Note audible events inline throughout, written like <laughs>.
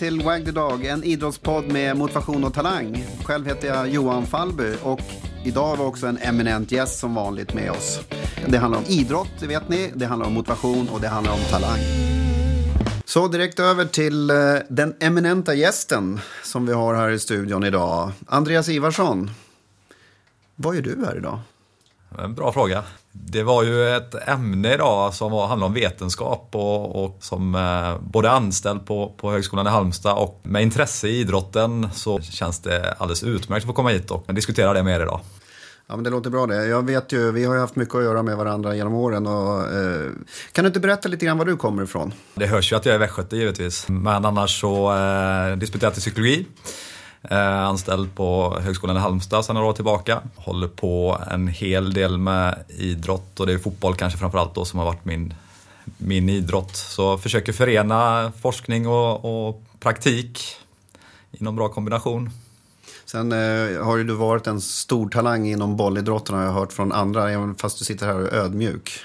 välkomna till Wag the Dog, en idrottspodd med motivation och talang. Själv heter jag Johan Fallby och idag har vi också en eminent gäst som vanligt med oss. Det handlar om idrott, det vet ni, det handlar om motivation och det handlar om talang. Så direkt över till eh, den eminenta gästen som vi har här i studion idag. Andreas Ivarsson. Vad gör du här idag? En bra fråga. Det var ju ett ämne idag som handlade om vetenskap och, och som eh, både anställd på, på Högskolan i Halmstad och med intresse i idrotten så känns det alldeles utmärkt att få komma hit och diskutera det med er idag. Ja, men det låter bra det. Jag vet ju, vi har ju haft mycket att göra med varandra genom åren. Och, eh, kan du inte berätta lite grann var du kommer ifrån? Det hörs ju att jag är västgöte givetvis, men annars så eh, disputerat i psykologi. Eh, anställd på Högskolan i Halmstad sedan några år tillbaka. Håller på en hel del med idrott och det är fotboll kanske framförallt då som har varit min, min idrott. Så försöker förena forskning och, och praktik i någon bra kombination. Sen eh, har ju du varit en stor talang inom bollidrotten har jag hört från andra, även fast du sitter här och är ödmjuk.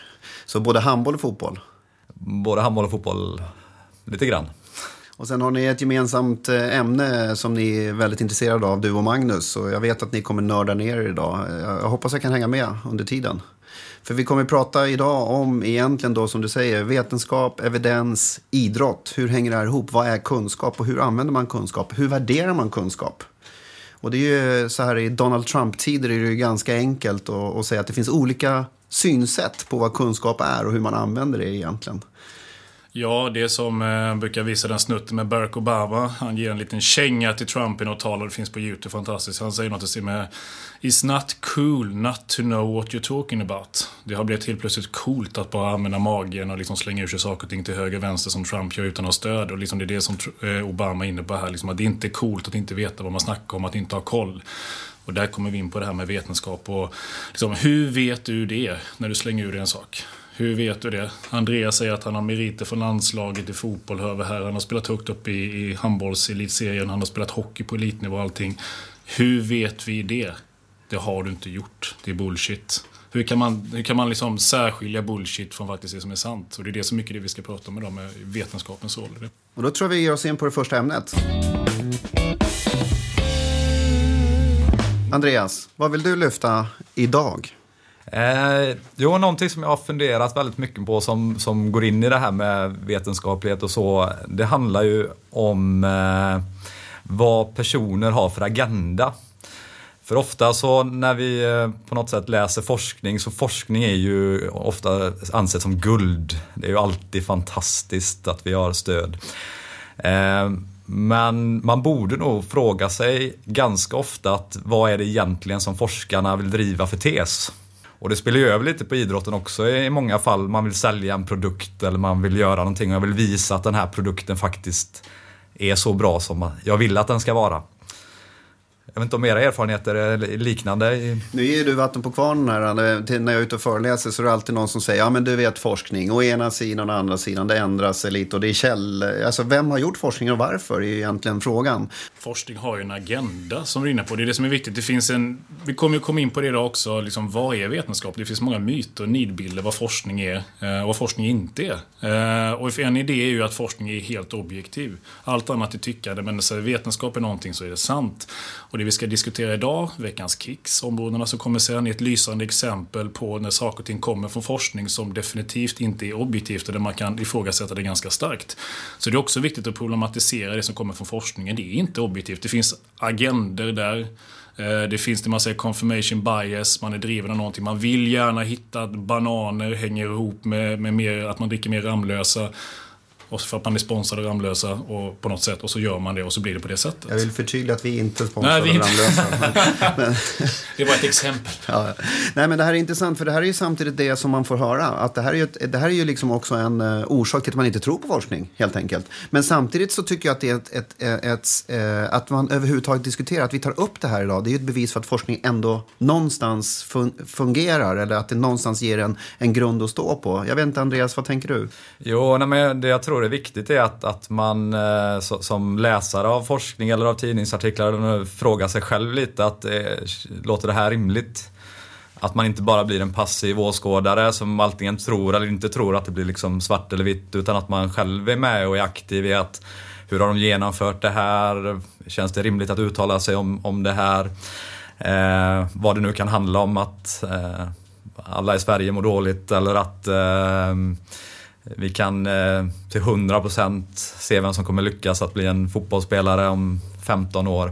Så både handboll och fotboll? Både handboll och fotboll, lite grann. Och sen har ni ett gemensamt eh, ämne som ni är väldigt intresserade av, du och Magnus. Och jag vet att ni kommer nörda ner er idag. Jag hoppas jag kan hänga med under tiden. För vi kommer prata idag om egentligen då som du säger vetenskap, evidens, idrott. Hur hänger det här ihop? Vad är kunskap och hur använder man kunskap? Hur värderar man kunskap? Och det är ju så här i Donald Trump-tider är det ju ganska enkelt att, att säga att det finns olika synsätt på vad kunskap är och hur man använder det egentligen. Ja, det som eh, brukar visa den snutten med Barack Obama. Han ger en liten känga till Trump i något tal och det finns på YouTube. Fantastiskt. Han säger något i stil med It's not cool not to know what you're talking about. Det har blivit helt plötsligt coolt att bara använda magen och liksom slänga ur sig saker och ting till höger och vänster som Trump gör utan att ha stöd. Och liksom det är det som eh, Obama är inne på här. Liksom att det inte är coolt att inte veta vad man snackar om, att inte ha koll. Och där kommer vi in på det här med vetenskap och liksom, hur vet du det när du slänger ur dig en sak? Hur vet du det? Andreas säger att han har meriter från landslaget i fotboll, hör vi här. Han har spelat högt upp i, i handbollselitserien, han har spelat hockey på elitnivå och allting. Hur vet vi det? Det har du inte gjort. Det är bullshit. Hur kan man, hur kan man liksom särskilja bullshit från faktiskt det som är sant? Och det är det så mycket det vi ska prata om idag med vetenskapens roll. Och då tror jag vi ger oss in på det första ämnet. Andreas, vad vill du lyfta idag? Eh, jo, någonting som jag har funderat väldigt mycket på som, som går in i det här med vetenskaplighet och så. Det handlar ju om eh, vad personer har för agenda. För ofta så när vi eh, på något sätt läser forskning, så forskning är ju ofta ansett som guld. Det är ju alltid fantastiskt att vi har stöd. Eh, men man borde nog fråga sig ganska ofta att vad är det egentligen som forskarna vill driva för tes? Och det spelar ju över lite på idrotten också i många fall. Man vill sälja en produkt eller man vill göra någonting och jag vill visa att den här produkten faktiskt är så bra som jag vill att den ska vara. Jag vet inte om era erfarenheter är liknande? Nu ger du vatten på kvarnen här. När jag är ute och föreläser så är det alltid någon som säger ja men du vet forskning. Å ena sidan och andra sidan. Det ändras sig lite och det är käll... Alltså vem har gjort forskningen och varför är ju egentligen frågan. Forskning har ju en agenda som du är inne på. Det är det som är viktigt. Det finns en... Vi kommer ju komma in på det idag också. Liksom, vad är vetenskap? Det finns många myter och nidbilder vad forskning är eh, och vad forskning inte är. Eh, och en idé är ju att forskning är helt objektiv. Allt annat är tyckande men när vetenskap är någonting så är det sant. Och det vi ska diskutera idag, veckans kicks, områdena som kommer sen, är ett lysande exempel på när saker och ting kommer från forskning som definitivt inte är objektivt och där man kan ifrågasätta det ganska starkt. Så det är också viktigt att problematisera det som kommer från forskningen. Det är inte objektivt. Det finns agender där. Eh, det finns det man säger confirmation bias, man är driven av någonting. Man vill gärna hitta att bananer hänger ihop med, med mer, att man dricker mer Ramlösa. Och för att man är sponsrad av Ramlösa och på något sätt och så gör man det och så blir det på det sättet. Jag vill förtydliga att vi inte är sponsrade av Ramlösa. <laughs> men, det var ett exempel. Ja. Nej men det här är intressant för det här är ju samtidigt det som man får höra. Att det här är ju, ett, det här är ju liksom också en uh, orsak till att man inte tror på forskning helt enkelt. Men samtidigt så tycker jag att det är ett, ett, ett, ett uh, att man överhuvudtaget diskuterar, att vi tar upp det här idag. Det är ju ett bevis för att forskning ändå någonstans fun fungerar eller att det någonstans ger en, en grund att stå på. Jag vet inte Andreas, vad tänker du? Jo, nej, men det jag tror är viktigt är att, att man eh, så, som läsare av forskning eller av tidningsartiklar frågar sig själv lite att eh, låter det här rimligt? Att man inte bara blir en passiv åskådare som antingen tror eller inte tror att det blir liksom svart eller vitt utan att man själv är med och är aktiv i att hur har de genomfört det här? Känns det rimligt att uttala sig om, om det här? Eh, vad det nu kan handla om att eh, alla i Sverige mår dåligt eller att eh, vi kan eh, till 100% se vem som kommer lyckas att bli en fotbollsspelare om 15 år.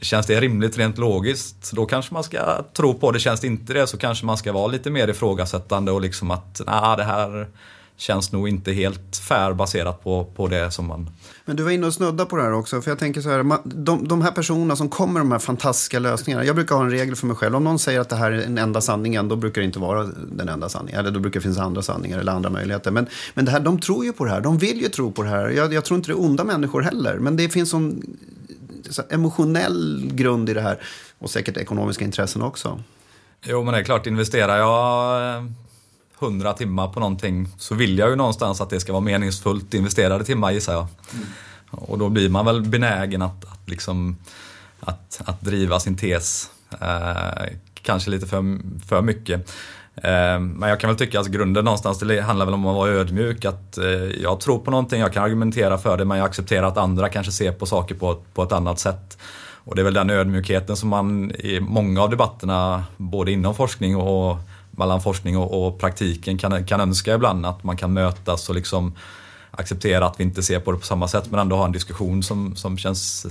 Känns det rimligt rent logiskt, då kanske man ska tro på det. Känns det inte det så kanske man ska vara lite mer ifrågasättande och liksom att nah, det här känns nog inte helt fair baserat på, på det som man... Men du var inne och snudda på det här också. För jag tänker så här, de, de här personerna som kommer med de här fantastiska lösningarna. Jag brukar ha en regel för mig själv. Om någon säger att det här är den enda sanningen, då brukar det inte vara den enda sanningen. Eller då brukar det finnas andra sanningar eller andra möjligheter. Men, men det här, de tror ju på det här. De vill ju tro på det här. Jag, jag tror inte det är onda människor heller. Men det finns en emotionell grund i det här. Och säkert ekonomiska intressen också. Jo, men det är klart, investerar jag 100 timmar på någonting så vill jag ju någonstans att det ska vara meningsfullt investerade timmar gissar jag. Mm. Och då blir man väl benägen att, att, liksom, att, att driva sin tes eh, kanske lite för, för mycket. Eh, men jag kan väl tycka att grunden någonstans det handlar väl om att vara ödmjuk. Att eh, jag tror på någonting, jag kan argumentera för det men jag accepterar att andra kanske ser på saker på, på ett annat sätt. Och det är väl den ödmjukheten som man i många av debatterna, både inom forskning och mellan forskning och, och, praktiken kan, kan önska ibland att man kan mötas och liksom acceptera att vi inte ser på det på samma sätt men ändå ha en diskussion som, som känns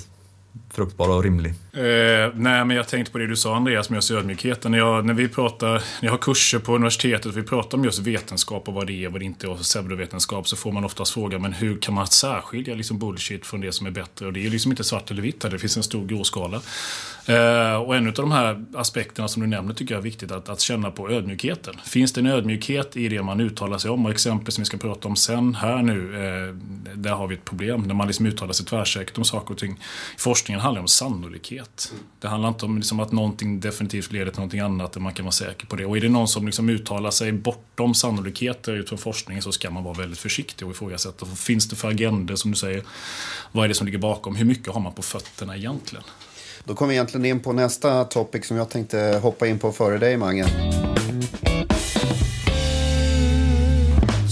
fruktbar och rimlig. Eh, nej, men jag tänkte på det du sa Andreas med just ödmjukheten. När, jag, när vi pratar, när jag har kurser på universitetet och vi pratar om just vetenskap och vad det är och vad det inte är och pseudovetenskap så får man oftast frågan men hur kan man särskilja liksom bullshit från det som är bättre? Och det är liksom inte svart eller vitt här, det finns en stor gråskala. Eh, och en av de här aspekterna som du nämner tycker jag är viktigt att, att känna på ödmjukheten. Finns det en ödmjukhet i det man uttalar sig om? Och exempel som vi ska prata om sen här nu, eh, där har vi ett problem. När man liksom uttalar sig tvärsäkert om saker och ting. Forskningen handlar om sannolikhet. Det handlar inte om liksom att någonting definitivt leder till någonting annat, där man kan vara säker på det. Och är det någon som liksom uttalar sig bortom sannolikheter utifrån forskningen så ska man vara väldigt försiktig och ifrågasätta. Finns det för agender som du säger? Vad är det som ligger bakom? Hur mycket har man på fötterna egentligen? Då kommer vi egentligen in på nästa topic som jag tänkte hoppa in på före dig, Mange.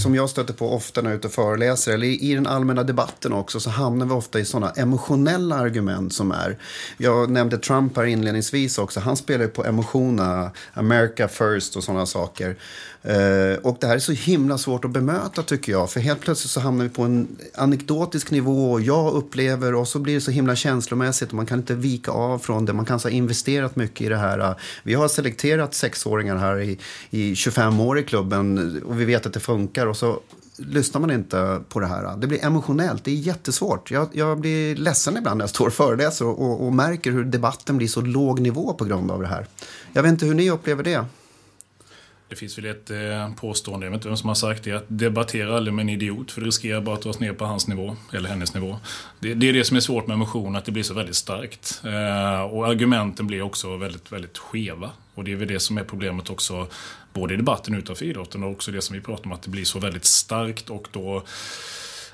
Som jag stöter på ofta när jag är ute och föreläser, eller i den allmänna debatten också, så hamnar vi ofta i sådana emotionella argument som är. Jag nämnde Trump här inledningsvis också. Han spelar ju på emotionerna, America first och sådana saker. Eh, och det här är så himla svårt att bemöta tycker jag. För helt plötsligt så hamnar vi på en anekdotisk nivå och jag upplever och så blir det så himla känslomässigt och man kan inte vika av från det. Man kanske har investerat mycket i det här. Vi har selekterat sexåringar här i, i 25 år i klubben och vi vet att det funkar och så lyssnar man inte på det här. Det blir emotionellt, det är jättesvårt. Jag, jag blir ledsen ibland när jag står och föreläser och, och, och märker hur debatten blir så låg nivå på grund av det här. Jag vet inte hur ni upplever det. Det finns väl ett eh, påstående, jag vet inte vem som har sagt det, att debattera aldrig med en idiot för det riskerar bara att dras ner på hans nivå, eller hennes nivå. Det, det är det som är svårt med emotion, att det blir så väldigt starkt. Eh, och argumenten blir också väldigt, väldigt skeva. Och det är väl det som är problemet också, både i debatten utanför idrotten och också det som vi pratar om, att det blir så väldigt starkt och då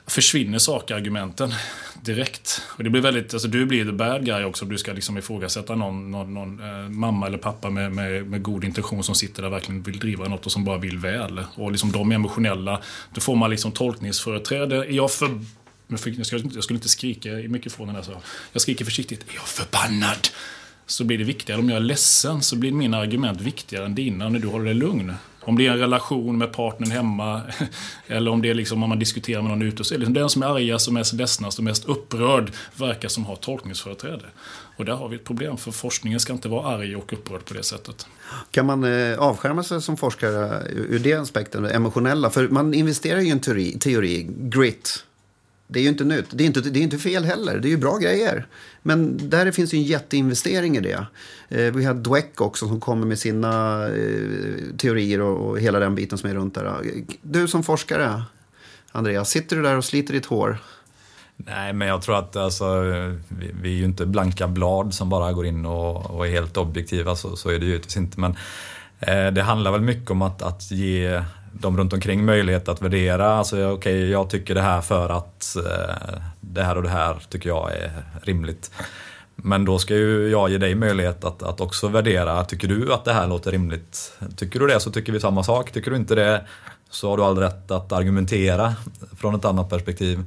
försvinner sakargumenten direkt. Och det blir väldigt, alltså du blir the bad guy också om du ska liksom ifrågasätta någon, någon, någon eh, mamma eller pappa med, med, med, god intention som sitter där och verkligen vill driva något och som bara vill väl. Och liksom de är emotionella. Då får man liksom tolkningsföreträde. Är jag för... Jag skulle, jag skulle inte skrika i mikrofonen där så. Jag skriker försiktigt. Är jag förbannad? Så blir det viktigare. Om jag är ledsen så blir mina argument viktigare än dina när du håller dig lugn. Om det är en relation med partnern hemma <laughs> eller om det är liksom om man diskuterar med någon ute så är det liksom den som är argast och mest ledsnast och mest upprörd verkar som har tolkningsföreträde. Och där har vi ett problem för forskningen ska inte vara arg och upprörd på det sättet. Kan man eh, avskärma sig som forskare ur den aspekten, det emotionella? För man investerar ju i en teori, teori grit det är ju inte nytt. Det är inte, det är inte fel heller. Det är ju bra grejer. Men där finns ju en jätteinvestering i det. Eh, vi har Dweck också som kommer med sina eh, teorier och, och, hela den biten som är runt där. Du som forskare, Andreas, sitter du där och sliter ditt hår? Nej, men jag tror att alltså, vi, vi är ju inte blanka blad som bara går in och, och är helt objektiva. Så, så är det ju inte. Men eh, det handlar väl mycket om att, att ge de runt omkring möjlighet att värdera. Alltså, okej, okay, jag tycker det här för att eh, det här och det här tycker jag är rimligt. Men då ska ju jag ge dig möjlighet att, att också värdera. Tycker du att det här låter rimligt? Tycker du det så tycker vi samma sak. Tycker du inte det så har du all rätt att argumentera från ett annat perspektiv.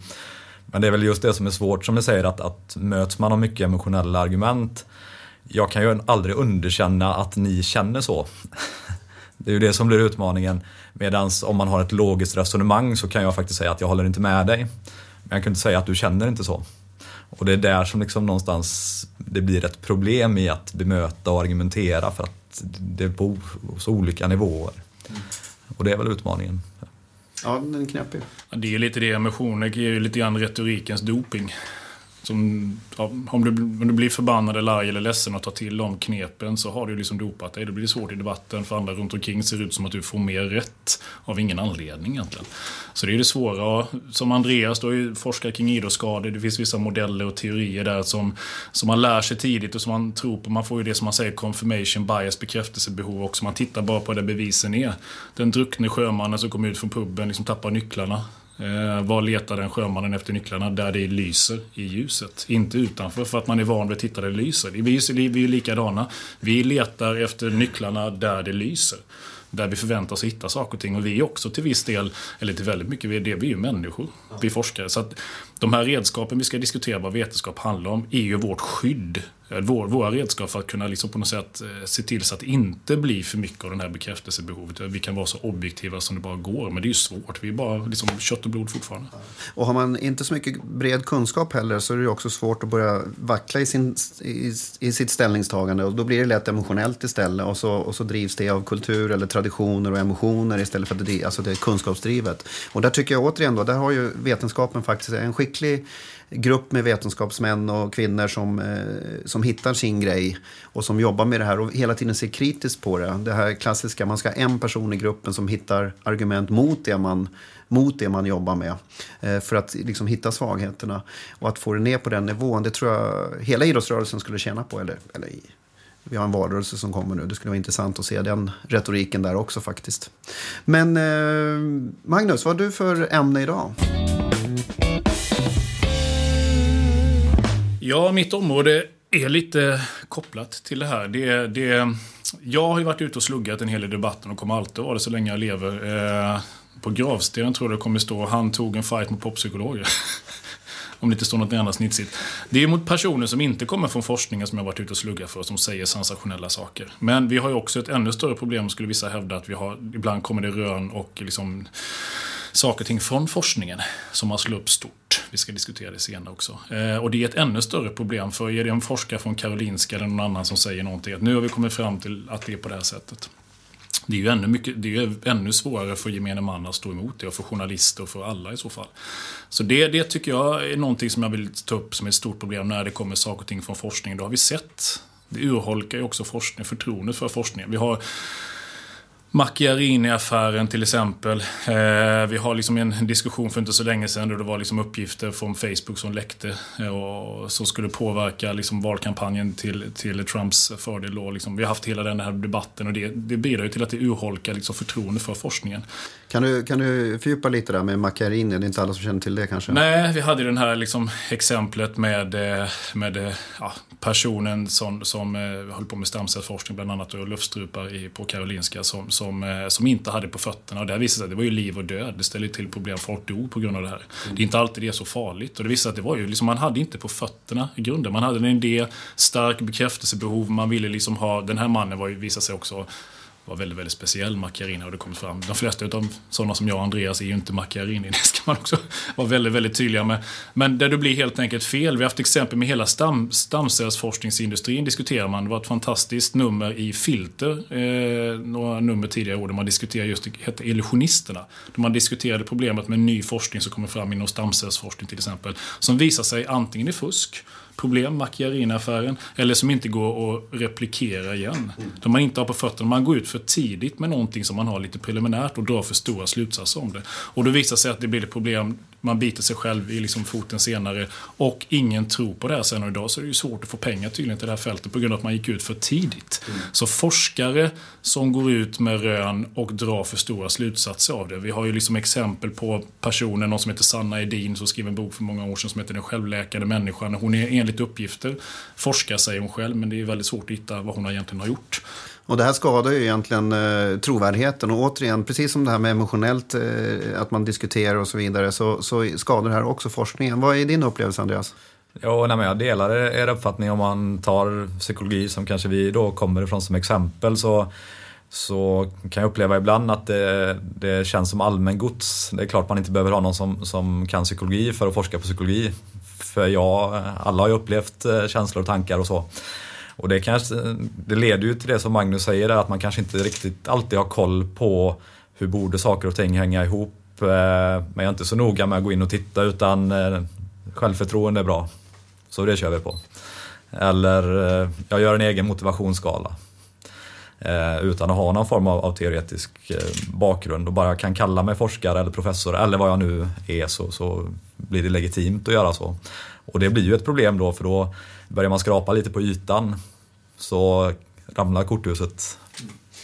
Men det är väl just det som är svårt som du säger att, att möts man av mycket emotionella argument jag kan ju aldrig underkänna att ni känner så. Det är ju det som blir utmaningen. Medan om man har ett logiskt resonemang så kan jag faktiskt säga att jag håller inte med dig. Men jag kan inte säga att du känner inte så. Och det är där som liksom någonstans det blir ett problem i att bemöta och argumentera för att det är på så olika nivåer. Och det är väl utmaningen. Ja, den är knepig. Det är lite det, emotioner är ju lite grann retorikens doping. Som, om, du, om du blir förbannad eller arg eller ledsen och tar till de knepen så har du liksom dopat dig. Då blir det svårt i debatten för andra runt omkring ser ut som att du får mer rätt av ingen anledning egentligen. Så det är det svåra. Som Andreas då ju forskar kring idrottsskador. Det finns vissa modeller och teorier där som, som man lär sig tidigt och som man tror på. Man får ju det som man säger confirmation bias, bekräftelsebehov också. Man tittar bara på där bevisen är. Den druckne sjömannen som kom ut från puben liksom tappar nycklarna. Eh, var letar den sjömannen efter nycklarna? Där det lyser i ljuset. Inte utanför för att man är van vid att titta där det lyser. Vi är ju likadana. Vi letar efter nycklarna där det lyser. Där vi förväntar oss hitta saker och ting. Och vi är också till viss del, eller till väldigt mycket, vi är, det, vi är ju människor. Vi forskare. Så att de här redskapen vi ska diskutera vad vetenskap handlar om är ju vårt skydd vår, våra redskap för att kunna liksom på något sätt eh, se till så att det inte blir för mycket av det här bekräftelsebehovet. Vi kan vara så objektiva som det bara går, men det är ju svårt. Vi är bara liksom kött och blod fortfarande. Och har man inte så mycket bred kunskap heller så är det ju också svårt att börja vackla i, sin, i, i sitt ställningstagande och då blir det lätt emotionellt istället och så, och så drivs det av kultur eller traditioner och emotioner istället för att det, alltså det är kunskapsdrivet. Och där tycker jag återigen då, där har ju vetenskapen faktiskt en skicklig grupp med vetenskapsmän och kvinnor som, eh, som hittar sin grej och som jobbar med det här och hela tiden ser kritiskt på det. Det här klassiska, man ska ha en person i gruppen som hittar argument mot det man, mot det man jobbar med eh, för att liksom hitta svagheterna. Och att få det ner på den nivån, det tror jag hela idrottsrörelsen skulle tjäna på. Eller, eller vi har en valrörelse som kommer nu. Det skulle vara intressant att se den retoriken där också faktiskt. Men eh, Magnus, vad har du för ämne idag? Ja, mitt område är lite kopplat till det här. Det, det, jag har ju varit ute och sluggat en hel del i debatten och kommer alltid vara det så länge jag lever. Eh, på gravstenen tror jag det kommer stå han tog en fight mot poppsykologer. <laughs> Om det inte står något annat snitsigt. Det är mot personer som inte kommer från forskningen som jag varit ute och sluggat för, som säger sensationella saker. Men vi har ju också ett ännu större problem, skulle vissa hävda, att vi har, ibland kommer det rön och liksom saker och ting från forskningen som har slår upp stort. Vi ska diskutera det senare också. Eh, och det är ett ännu större problem för är det en forskare från Karolinska eller någon annan som säger någonting att nu har vi kommit fram till att det är på det här sättet. Det är ju ännu, mycket, det är ännu svårare för gemene man att stå emot det och för journalister och för alla i så fall. Så det, det tycker jag är någonting som jag vill ta upp som ett stort problem när det kommer saker och ting från forskningen. Det har vi sett. Det urholkar ju också forskning, förtroendet för forskningen. Vi har Macchiarini-affären till exempel. Eh, vi har liksom en diskussion för inte så länge sedan då det var liksom uppgifter från Facebook som läckte eh, och som skulle påverka liksom valkampanjen till, till Trumps fördel. Då, liksom. Vi har haft hela den här debatten och det, det bidrar ju till att det urholkar liksom förtroende för forskningen. Kan du, kan du fördjupa lite där med Macchiarini? Det är inte alla som känner till det kanske? Nej, vi hade den här liksom exemplet med, eh, med ja, personen som, som höll på med stamcellsforskning bland annat och luftstrupar på Karolinska som som, eh, som inte hade på fötterna. Och det visade sig att det var ju liv och död. Det ställde till problem. Folk dog på grund av det här. Mm. Det är inte alltid det är så farligt. Och det visade sig att det var ju liksom, man hade inte på fötterna i grunden. Man hade en idé, stark bekräftelsebehov. Man ville liksom ha, den här mannen var ju, visade sig också var väldigt, väldigt speciell, Macchiarini har det kommit fram. De flesta av sådana som jag och Andreas är ju inte Macchiarini, <laughs> det ska man också vara väldigt, väldigt tydliga med. Men där det blir helt enkelt fel. Vi har haft exempel med hela stam, stamcellsforskningsindustrin diskuterar man. Det var ett fantastiskt nummer i Filter, eh, några nummer tidigare år, där man diskuterade just, det hette Illusionisterna. Där man diskuterade problemet med ny forskning som kommer fram inom stamcellsforskning till exempel. Som visar sig antingen i fusk, problem, Macchiarini-affären, eller som inte går att replikera igen. De man inte har på fötterna. Man går ut för tidigt med någonting som man har lite preliminärt och drar för stora slutsatser om det. Och då visar sig att det blir ett problem man biter sig själv i liksom foten senare och ingen tror på det här sen och idag så är det ju svårt att få pengar tydligen till det här fältet på grund av att man gick ut för tidigt. Mm. Så forskare som går ut med rön och drar för stora slutsatser av det. Vi har ju liksom exempel på personer, någon som heter Sanna Edin som skrev en bok för många år sedan som heter Den självläkande människan. Hon är enligt uppgifter forskar säger hon själv men det är väldigt svårt att hitta vad hon egentligen har gjort. Och det här skadar ju egentligen eh, trovärdigheten. Och återigen, precis som det här med emotionellt, eh, att man diskuterar och så vidare, så, så skadar det här också forskningen. Vad är din upplevelse, Andreas? Ja, nej, men jag delar er uppfattning om man tar psykologi som kanske vi då kommer ifrån som exempel. så så kan jag uppleva ibland att det, det känns som allmängods. Det är klart man inte behöver ha någon som, som kan psykologi för att forska på psykologi. För jag, alla har ju upplevt eh, känslor och tankar och så. Och det, kanske, det leder ju till det som Magnus säger, att man kanske inte riktigt alltid har koll på hur borde saker och ting hänga ihop. Eh, men jag är inte så noga med att gå in och titta utan eh, självförtroende är bra. Så det kör vi på. Eller jag gör en egen motivationsskala. Eh, utan att ha någon form av, av teoretisk eh, bakgrund och bara kan kalla mig forskare eller professor eller vad jag nu är så, så blir det legitimt att göra så. Och det blir ju ett problem då för då börjar man skrapa lite på ytan så ramlar korthuset.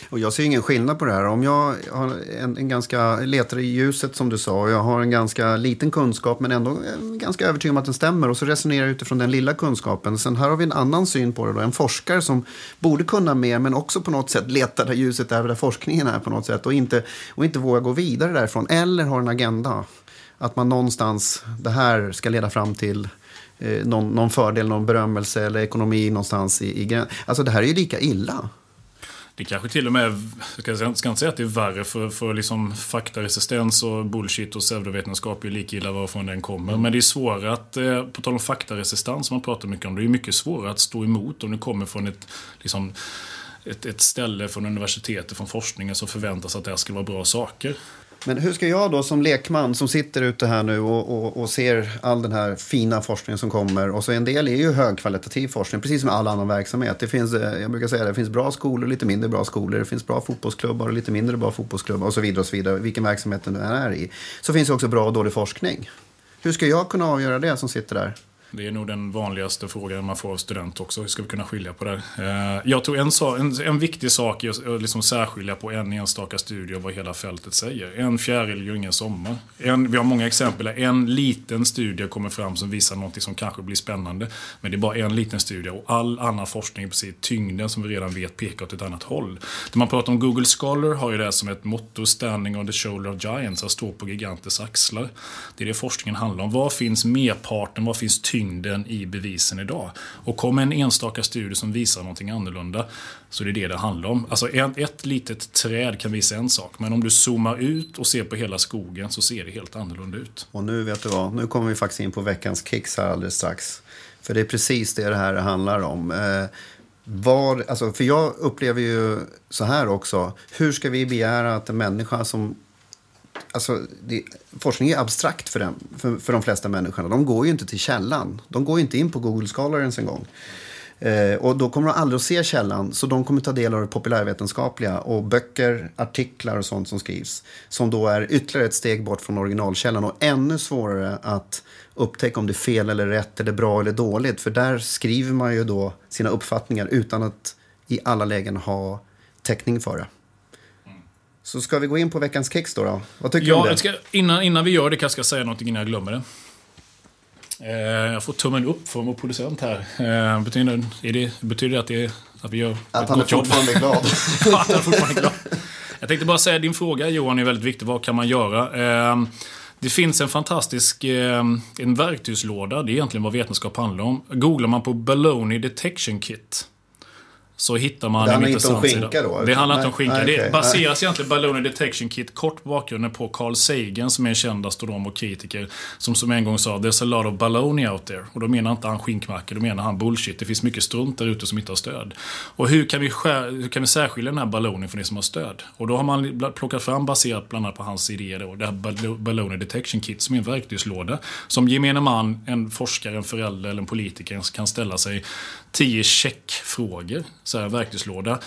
Och jag ser ingen skillnad på det här. Om jag har en, en ganska, letar i ljuset som du sa och jag har en ganska liten kunskap men ändå eh, ganska övertygad om att den stämmer och så resonerar jag utifrån den lilla kunskapen. Sen här har vi en annan syn på det då. En forskare som borde kunna mer men också på något sätt letar där ljuset är där forskningen är på något sätt och inte, och inte vågar gå vidare därifrån eller har en agenda. Att man någonstans, det här ska leda fram till eh, någon, någon, fördel, någon berömmelse eller ekonomi någonstans i, i Alltså det här är ju lika illa. Det kanske till och med, jag ska inte säga att det är värre för, för liksom faktaresistens och bullshit och pseudovetenskap är lika illa varifrån den kommer. Mm. Men det är svårare att, eh, på tal om faktaresistens som man pratar mycket om, det är mycket svårare att stå emot om det kommer från ett, liksom, ett, ett ställe från universitetet, från forskningen som förväntas att det här ska vara bra saker. Men hur ska jag då som lekman som sitter ute här nu och, och, och, ser all den här fina forskningen som kommer. Och så en del är ju högkvalitativ forskning, precis som all annan verksamhet. Det finns, eh, jag brukar säga det finns bra skolor, lite mindre bra skolor. Det finns bra fotbollsklubbar och lite mindre bra fotbollsklubbar och så vidare. och så vidare. Vilken verksamhet den är i. Så finns det också bra och dålig forskning. Hur ska jag kunna avgöra det som sitter där? Det är nog den vanligaste frågan man får av student också. Hur ska vi kunna skilja på det? Eh, jag tror en, en, en viktig sak är att liksom särskilja på en enstaka studie och vad hela fältet säger. En fjäril gör ingen sommar. En, vi har många exempel. där En liten studie kommer fram som visar något som kanske blir spännande. Men det är bara en liten studie och all annan forskning, är precis tyngden som vi redan vet, pekar åt ett annat håll. När man pratar om Google Scholar har ju det som ett motto, standing on the shoulder of giants, att stå på giganters axlar. Det är det forskningen handlar om. Var finns merparten? Var finns tyngden? Tyngden i bevisen idag. Och kommer en enstaka studie som visar någonting annorlunda så det är det det handlar om. Alltså ett litet träd kan visa en sak men om du zoomar ut och ser på hela skogen så ser det helt annorlunda ut. Och nu vet du vad, nu kommer vi faktiskt in på veckans kicks här alldeles strax. För det är precis det det här handlar om. Eh, var, alltså, för jag upplever ju så här också. Hur ska vi begära att en människa som alltså, det, forskning är abstrakt för, dem, för, för de flesta människorna. De går ju inte till källan. De går inte in på Google Scholar ens en gång. Eh, och då kommer de aldrig att se källan, så de kommer ta del av det populärvetenskapliga och böcker, artiklar och sånt som skrivs. Som då är ytterligare ett steg bort från originalkällan och ännu svårare att upptäcka om det är fel eller rätt eller bra eller dåligt. För där skriver man ju då sina uppfattningar utan att i alla lägen ha täckning för det. Så ska vi gå in på veckans kex då? då? Vad tycker ja, du om det? Ska, innan, innan vi gör det kanske jag ska säga någonting innan jag glömmer det. Eh, jag får tummen upp från vår producent här. Eh, betyder, är det, betyder det att, det att vi gör Att han är fortfarande glad. <laughs> ja, att han är fortfarande glad. Jag tänkte bara säga, din fråga Johan är väldigt viktig. Vad kan man göra? Eh, det finns en fantastisk eh, en verktygslåda. Det är egentligen vad vetenskap handlar om. Googlar man på Baloney Detection Kit så hittar man det en intressant sida. Inte skinka då? Det handlar inte om skinka. Nej, okay. Det baseras egentligen Balloon Detection Kit kort på bakgrunden på Carl Sagan som är en känd astronom och kritiker. Som som en gång sa “There's a lot of baloney out there”. Och då menar inte han skinkmackor, då menar han bullshit. Det finns mycket strunt där ute som inte har stöd. Och hur kan vi, hur kan vi särskilja den här ballonen från det som har stöd? Och då har man plockat fram, baserat bland annat på hans idéer, då, det här Baloney Detection Kit som är en verktygslåda. Som gemene man, en forskare, en förälder eller en politiker kan ställa sig tio checkfrågor så här, verktygslåda.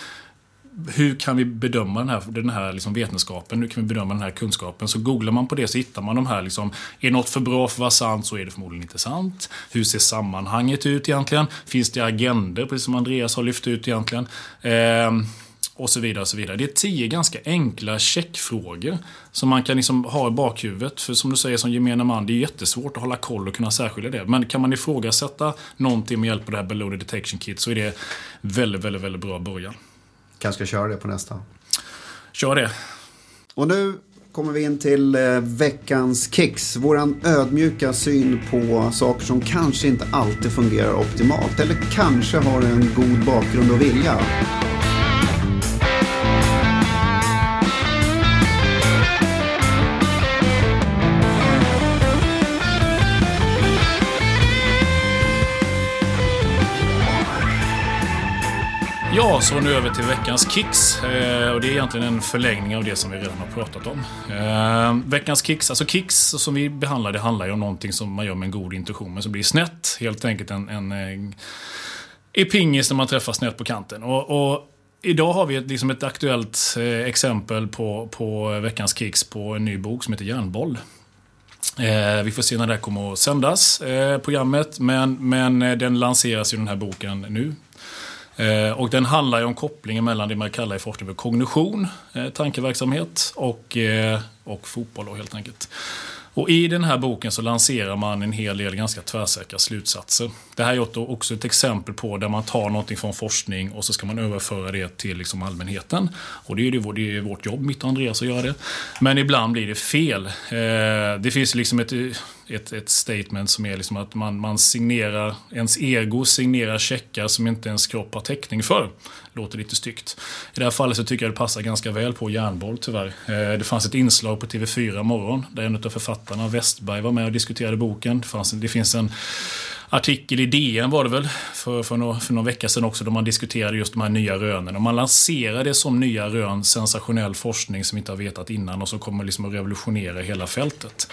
Hur kan vi bedöma den här, den här liksom vetenskapen? Hur kan vi bedöma den här kunskapen? Så googlar man på det så hittar man de här liksom, Är något för bra för att vara sant så är det förmodligen inte sant. Hur ser sammanhanget ut egentligen? Finns det agender, precis som Andreas har lyft ut egentligen? Eh, och så vidare. och så vidare. Det är tio ganska enkla checkfrågor som man kan liksom ha i bakhuvudet. För som du säger som gemene man, det är jättesvårt att hålla koll och kunna särskilja det. Men kan man ifrågasätta någonting med hjälp av det här Below Detection Kit så är det väldigt, väldigt, väldigt bra början. Kanske köra det på nästa. Kör det. Och nu kommer vi in till eh, veckans kicks. Våran ödmjuka syn på saker som kanske inte alltid fungerar optimalt eller kanske har en god bakgrund och vilja. Ja, så nu över till veckans kicks. Eh, och det är egentligen en förlängning av det som vi redan har pratat om. Eh, veckans kicks, alltså kicks som vi behandlar, det handlar ju om någonting som man gör med en god intention, men som blir snett. Helt enkelt en, en, en i pingis när man träffar snett på kanten. Och, och Idag har vi ett, liksom ett aktuellt eh, exempel på, på veckans kicks på en ny bok som heter Järnboll. Eh, vi får se när det här kommer att sändas, eh, programmet. Men, men eh, den lanseras ju den här boken nu Eh, och den handlar ju om kopplingen mellan det man kallar i forskning för kognition, eh, tankeverksamhet och, eh, och fotboll då, helt enkelt. Och i den här boken så lanserar man en hel del ganska tvärsäkra slutsatser. Det här är också ett exempel på där man tar någonting från forskning och så ska man överföra det till liksom allmänheten. Och det är ju det är vårt jobb, mitt och Andreas, att göra det. Men ibland blir det fel. Eh, det finns liksom ett ett, ett statement som är liksom att man, man signerar, ens ego signerar checkar som inte ens kropp har täckning för. Låter lite styggt. I det här fallet så tycker jag det passar ganska väl på järnboll tyvärr. Eh, det fanns ett inslag på TV4 morgon där en av författarna, Westberg, var med och diskuterade boken. Det, fanns, det finns en artikel i DN var det väl, för, för, någon, för någon vecka sedan också, då man diskuterade just de här nya rönen. Och man lanserade det som nya rön, sensationell forskning som vi inte har vetat innan och som kommer liksom att revolutionera hela fältet.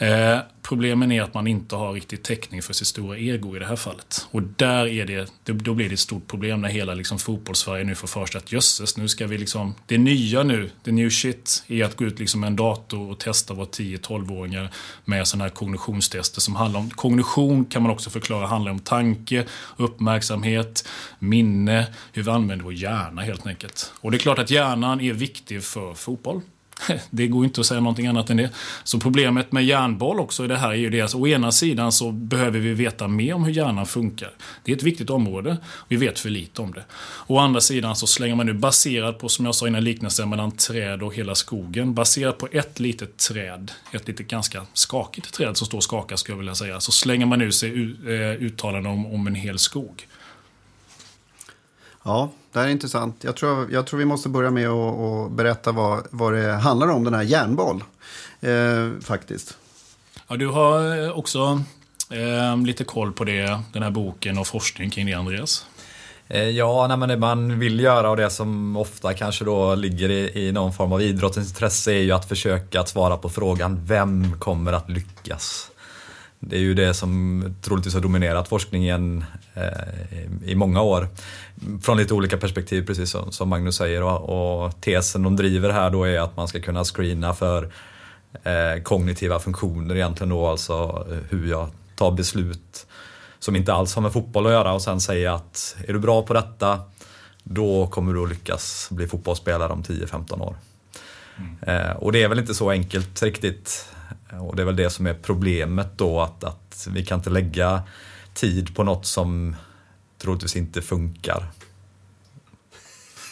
Eh, problemen är att man inte har riktigt täckning för sitt stora ego i det här fallet. Och där är det, då blir det ett stort problem när hela liksom fotbollssverige nu får för sig att jösses, nu ska vi liksom, det nya nu, the new shit, är att gå ut liksom med en dator och testa våra 10-12-åringar med sådana här kognitionstester som handlar om, kognition kan man också förklara handlar om tanke, uppmärksamhet, minne, hur vi använder vår hjärna helt enkelt. Och det är klart att hjärnan är viktig för fotboll. <laughs> Det går inte att säga någonting annat än det. Så problemet med hjärnboll också i det här är ju det att å ena sidan så behöver vi veta mer om hur hjärnan funkar. Det är ett viktigt område. Vi vet för lite om det. Å andra sidan så slänger man nu baserat på, som jag sa innan, liknelsen mellan träd och hela skogen. Baserat på ett litet träd, ett litet ganska skakigt träd som står och skakar skulle jag vilja säga, så slänger man ut sig eh, uttalanden om, om en hel skog. Ja, det här är intressant. Jag tror, jag tror vi måste börja med att berätta vad, vad det handlar om, den här järnboll. Eh, faktiskt. Ja, du har eh, också eh, lite koll på det, den här boken och forskning kring det, Andreas. Eh, ja, nej, men det man vill göra och det som ofta kanske då ligger i, i någon form av idrottens intresse är ju att försöka att svara på frågan Vem kommer att lyckas? Det är ju det som troligtvis har dominerat forskningen eh, i många år. Från lite olika perspektiv, precis som, Magnus säger. Och, tesen de driver här då är att man ska kunna screena för eh, kognitiva funktioner egentligen då, alltså hur jag tar beslut som inte alls har med fotboll att göra och sen säga att är du bra på detta då kommer du att lyckas bli fotbollsspelare om 10-15 år. Mm. Eh, och det är väl inte så enkelt riktigt och det är väl det som är problemet då att, att vi kan inte lägga tid på något som troligtvis inte funkar.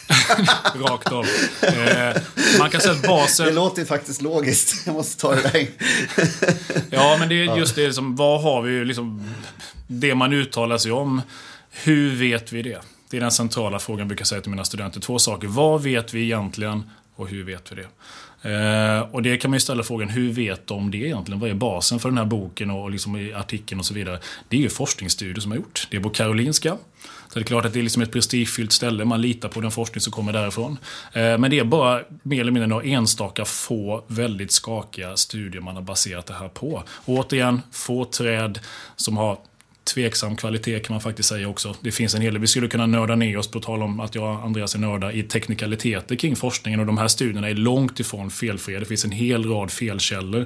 <laughs> Rakt av. Eh, man kan säga att basen... Det låter faktiskt logiskt. Jag måste ta det där. <laughs> ja, men det är just det som, vad har vi liksom, det man uttalar sig om. Hur vet vi det? Det är den centrala frågan jag brukar säga till mina studenter. Två saker. Vad vet vi egentligen och hur vet vi det? Eh, och det kan man ju ställa frågan, hur vet de det egentligen? Vad är basen för den här boken och liksom artikeln och så vidare? Det är ju forskningsstudier som har gjort. Det är på Karolinska. Så det är klart att det är liksom ett prestigefyllt ställe, man litar på den forskning som kommer därifrån. Eh, men det är bara mer eller mindre några enstaka få väldigt skakiga studier man har baserat det här på. Och återigen, få träd som har tveksam kvalitet kan man faktiskt säga också. Det finns en hel del, vi skulle kunna nörda ner oss på tal om att jag och Andreas är nördar i teknikaliteter kring forskningen och de här studierna är långt ifrån felfria. Det finns en hel rad felkällor.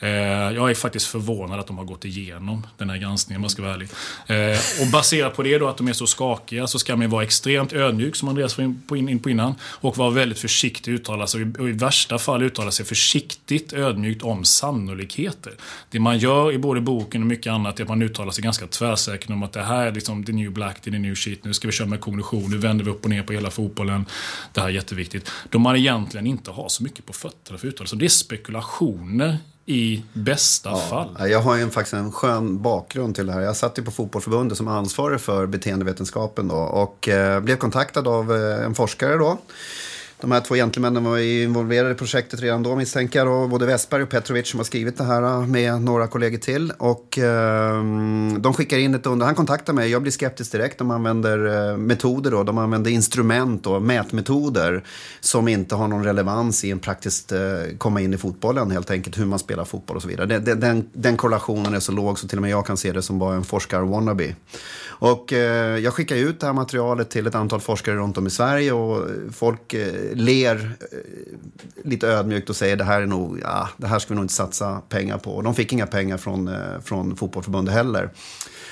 Eh, jag är faktiskt förvånad att de har gått igenom den här granskningen om jag ska vara ärlig. Eh, och baserat på det då att de är så skakiga så ska man vara extremt ödmjuk som Andreas var in på, in, in på innan. Och vara väldigt försiktig uttala sig och i värsta fall uttala sig försiktigt ödmjukt om sannolikheter. Det man gör i både boken och mycket annat är att man uttalar sig ganska tvärsäkert om att det här är liksom the new black, the new shit, nu ska vi köra med kognition, nu vänder vi upp och ner på hela fotbollen. Det här är jätteviktigt. Då man egentligen inte har så mycket på fötterna för att uttala sig. Det är spekulationer i bästa ja, fall. Jag har ju faktiskt en skön bakgrund till det här. Jag satt ju på Fotbollförbundet som ansvarig för beteendevetenskapen då och eh, blev kontaktad av eh, en forskare då de här två gentlemännen var involverade i projektet redan då misstänker jag. Både Westberg och Petrovic som har skrivit det här eh, med några kollegor till. Och eh, de skickar in ett under. Han kontaktar mig. Jag blir skeptisk direkt. De använder eh, metoder då. De använder instrument och mätmetoder som inte har någon relevans i en praktiskt eh, komma in i fotbollen helt enkelt. Hur man spelar fotboll och så vidare. Den, den, den korrelationen är så låg så till och med jag kan se det som bara en forskar-wannabe. Och eh, jag skickar ut det här materialet till ett antal forskare runt om i Sverige och eh, folk eh, ler eh, lite ödmjukt och säger det här är nog, ja, det här ska vi nog inte satsa pengar på. Och de fick inga pengar från, eh, från fotbollförbundet heller.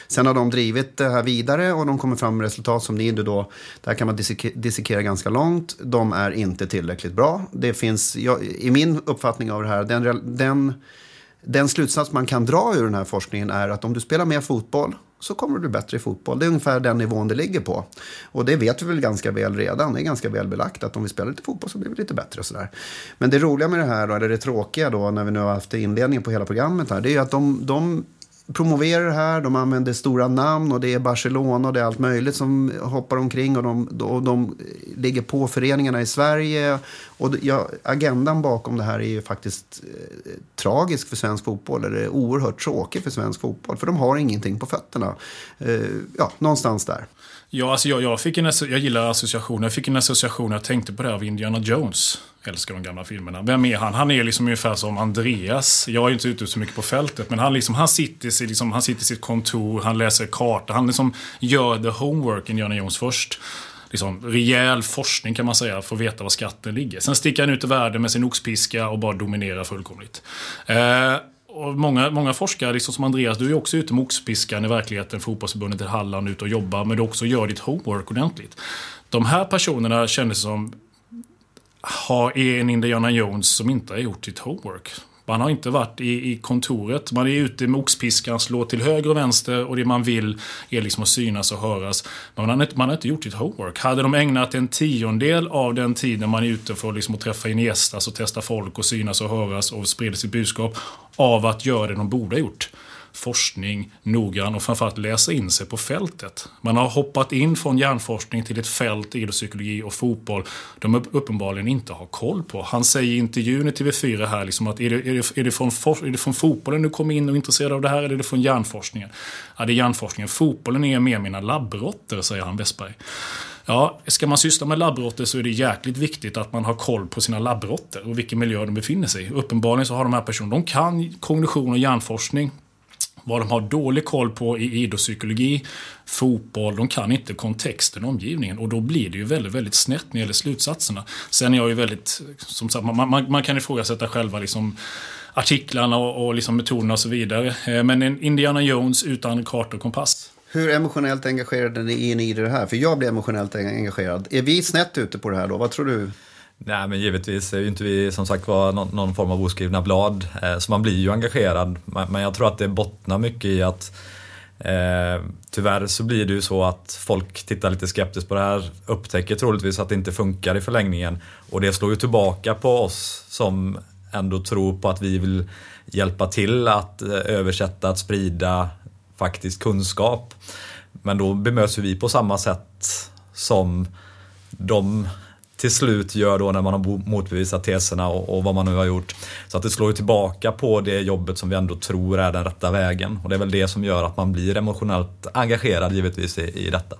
Sen har de drivit det här vidare och de kommer fram med resultat som ni då, där kan man dissekera ganska långt. De är inte tillräckligt bra. Det finns, jag, i min uppfattning av det här, den, den, den slutsats man kan dra ur den här forskningen är att om du spelar mer fotboll så kommer du bli bättre i fotboll. Det är ungefär den nivån det ligger på. Och det vet vi väl ganska väl redan. Det är ganska väl belagt att om vi spelar lite fotboll så blir vi lite bättre. Och sådär. Men det roliga med det här, då, eller det tråkiga då, när vi nu har haft inledningen på hela programmet här, det är ju att de, de promoverar det här, de använder stora namn och det är Barcelona och det är allt möjligt som hoppar omkring och de, och de ligger på föreningarna i Sverige. Och ja, agendan bakom det här är ju faktiskt eh, tragisk för svensk fotboll, eller oerhört tråkig för svensk fotboll, för de har ingenting på fötterna. Eh, ja, någonstans där. Ja, alltså jag, jag, fick en, jag gillar associationer. Jag fick en association, jag tänkte på det här av Indiana Jones. Älskar de gamla filmerna. Vem är han? Han är liksom ungefär som Andreas. Jag är inte ute så mycket på fältet, men han, liksom, han, sitter, i, liksom, han sitter i sitt kontor, han läser karta, han liksom gör the homework, Indiana Jones, först. Liksom, rejäl forskning kan man säga, för att veta var skatten ligger. Sen sticker han ut i världen med sin oxpiska och bara dominerar fullkomligt. Eh, och många, många forskare, liksom som Andreas, du är också ute med oxpiskan i verkligheten, fotbollsförbundet i Halland, ute och jobbar, men du också gör ditt homework ordentligt. De här personerna kändes som har, är en Indiana Jones som inte har gjort sitt homework. Man har inte varit i, i kontoret. Man är ute med oxpiskan, slår till höger och vänster och det man vill är liksom att synas och höras. Men man har, inte, man har inte gjort sitt homework. Hade de ägnat en tiondel av den tiden man är ute för liksom att träffa Iniestas och testa folk och synas och höras och sprida sitt budskap av att göra det de borde ha gjort forskning noggrann och framförallt läsa in sig på fältet. Man har hoppat in från hjärnforskning till ett fält, idrottspsykologi och fotboll de uppenbarligen inte har koll på. Han säger i intervjun i TV4 här liksom att är det, är, det, är, det från är det från fotbollen du kommer in och är intresserad av det här eller är det från hjärnforskningen? Ja, det är hjärnforskningen. Fotbollen är mer mina labbrotter, säger han Westberg. Ja, ska man syssla med labbrotter så är det jäkligt viktigt att man har koll på sina labbrotter och vilken miljö de befinner sig i. Uppenbarligen så har de här personerna, de kan kognition och hjärnforskning. Vad de har dålig koll på i idrottspsykologi, fotboll, de kan inte kontexten och omgivningen. Och då blir det ju väldigt, väldigt snett när det gäller slutsatserna. Sen är jag ju väldigt, som sagt, man, man, man kan ifrågasätta själva liksom artiklarna och, och liksom metoderna och så vidare. Eh, men en Indiana Jones utan karta och kompass. Hur emotionellt engagerade är ni i det här? För jag blir emotionellt engagerad. Är vi snett ute på det här då? Vad tror du? Nej men givetvis är ju inte vi som sagt var någon, någon form av oskrivna blad. Eh, så man blir ju engagerad. Men jag tror att det bottnar mycket i att eh, tyvärr så blir det ju så att folk tittar lite skeptiskt på det här. Upptäcker troligtvis att det inte funkar i förlängningen. Och det slår ju tillbaka på oss som ändå tror på att vi vill hjälpa till att eh, översätta, att sprida faktisk kunskap. Men då bemöts vi på samma sätt som de till slut gör då när man har motbevisat teserna och, och, vad man nu har gjort. Så att det slår ju tillbaka på det jobbet som vi ändå tror är den rätta vägen. Och det är väl det som gör att man blir emotionellt engagerad givetvis i, i detta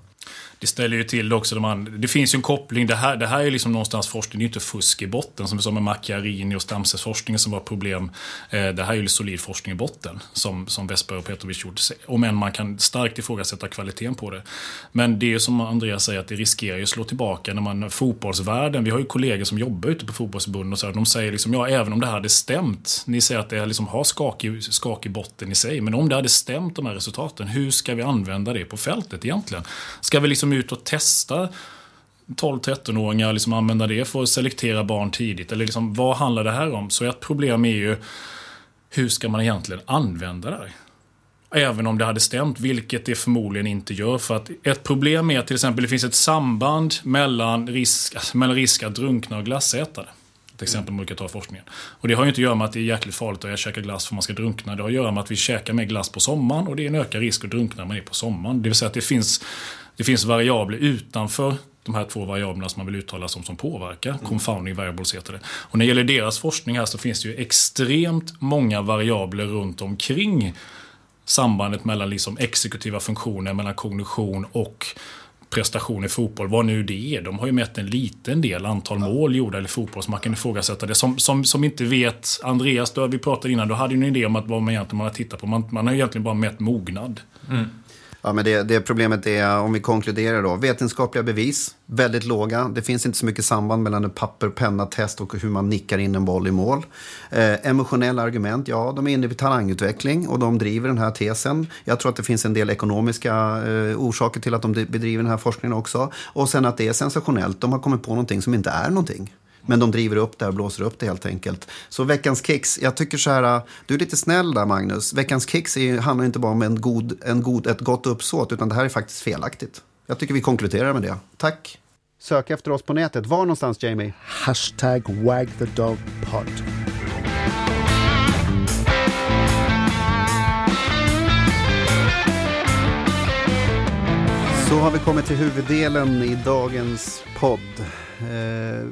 det ställer ju till det också. De andra. Det finns ju en koppling. Det här, det här är liksom någonstans forskning. Det är inte fusk i botten. Som vi sa med Macchiarini och stamcellsforskningen som var problem. Eh, det här är ju solid forskning i botten. Som, som Vesper och Petrovic gjort. Om än man kan starkt ifrågasätta kvaliteten på det. Men det är som Andreas säger att det riskerar ju att slå tillbaka när man fotbollsvärlden. Vi har ju kollegor som jobbar ute på fotbollsförbund och så här, De säger liksom ja även om det här hade stämt. Ni säger att det liksom har skakig, skakig botten i sig. Men om det hade stämt de här resultaten. Hur ska vi använda det på fältet egentligen? Ska vi liksom ut och testa 12-13-åringar, liksom använda det för att selektera barn tidigt? Eller liksom, vad handlar det här om? Så ett problem är ju hur ska man egentligen använda det här? Även om det hade stämt, vilket det förmodligen inte gör. För att ett problem är att till exempel det finns ett samband mellan risk, <laughs> mellan risk att drunkna och glassätare. Ett exempel man brukar ta forskningen. Och det har ju inte att göra med att det är jäkligt farligt att käka glass för man ska drunkna. Det har att göra med att vi käkar mer glass på sommaren och det är en ökad risk att drunkna när man är på sommaren. Det vill säga att det finns, det finns variabler utanför de här två variablerna som man vill uttala som, som påverkar. Mm. Confounding variables heter det. Och när det gäller deras forskning här så finns det ju extremt många variabler runt omkring sambandet mellan liksom exekutiva funktioner, mellan kognition och prestation i fotboll, vad nu det är. De har ju mätt en liten del antal mål gjorda i fotboll, så man kan ifrågasätta det. Som, som, som inte vet, Andreas, då, vi pratade innan, du hade ju en idé om att vad man egentligen har tittat på. Man, man har egentligen bara mätt mognad. Mm. Ja, men det, det, problemet är, om vi konkluderar då, vetenskapliga bevis, väldigt låga. Det finns inte så mycket samband mellan en papper och penna test och hur man nickar in en boll i mål. Eh, emotionella argument, ja, de är inne i talangutveckling och de driver den här tesen. Jag tror att det finns en del ekonomiska eh, orsaker till att de bedriver den här forskningen också. Och sen att det är sensationellt, de har kommit på någonting som inte är någonting. Men de driver upp det och blåser upp det helt enkelt. Så veckans kicks, jag tycker så här, du är lite snäll där Magnus. Veckans kicks är, handlar inte bara om en god, en god, ett gott uppsåt, utan det här är faktiskt felaktigt. Jag tycker vi konkluderar med det. Tack! Sök efter oss på nätet. Var någonstans, Jamie? Hashtag wagthedogpod. Så har vi kommit till huvuddelen i dagens podd. Eh,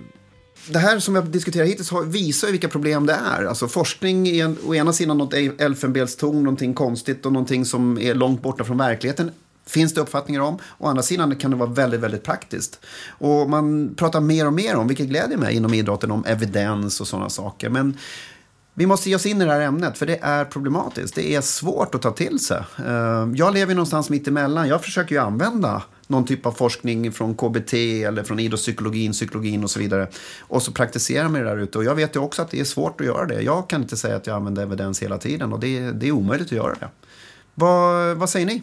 det här som vi har diskuterat hittills visar ju vilka problem det är. Alltså forskning är å ena sidan något elfenbenstorn, någonting konstigt och någonting som är långt borta från verkligheten. Finns det uppfattningar om. Å andra sidan kan det vara väldigt, väldigt praktiskt. Och man pratar mer och mer om, vilket gläder mig inom idrotten, om evidens och sådana saker. Men vi måste ge oss in i det här ämnet, för det är problematiskt. Det är svårt att ta till sig. Eh, jag lever någonstans mitt emellan. Jag försöker ju använda någon typ av forskning från KBT eller från idrottspsykologin, psykologin och så vidare. Och så praktiserar man det där ute. Och jag vet ju också att det är svårt att göra det. Jag kan inte säga att jag använder evidens hela tiden och det, det är omöjligt att göra det. Vad, vad säger ni?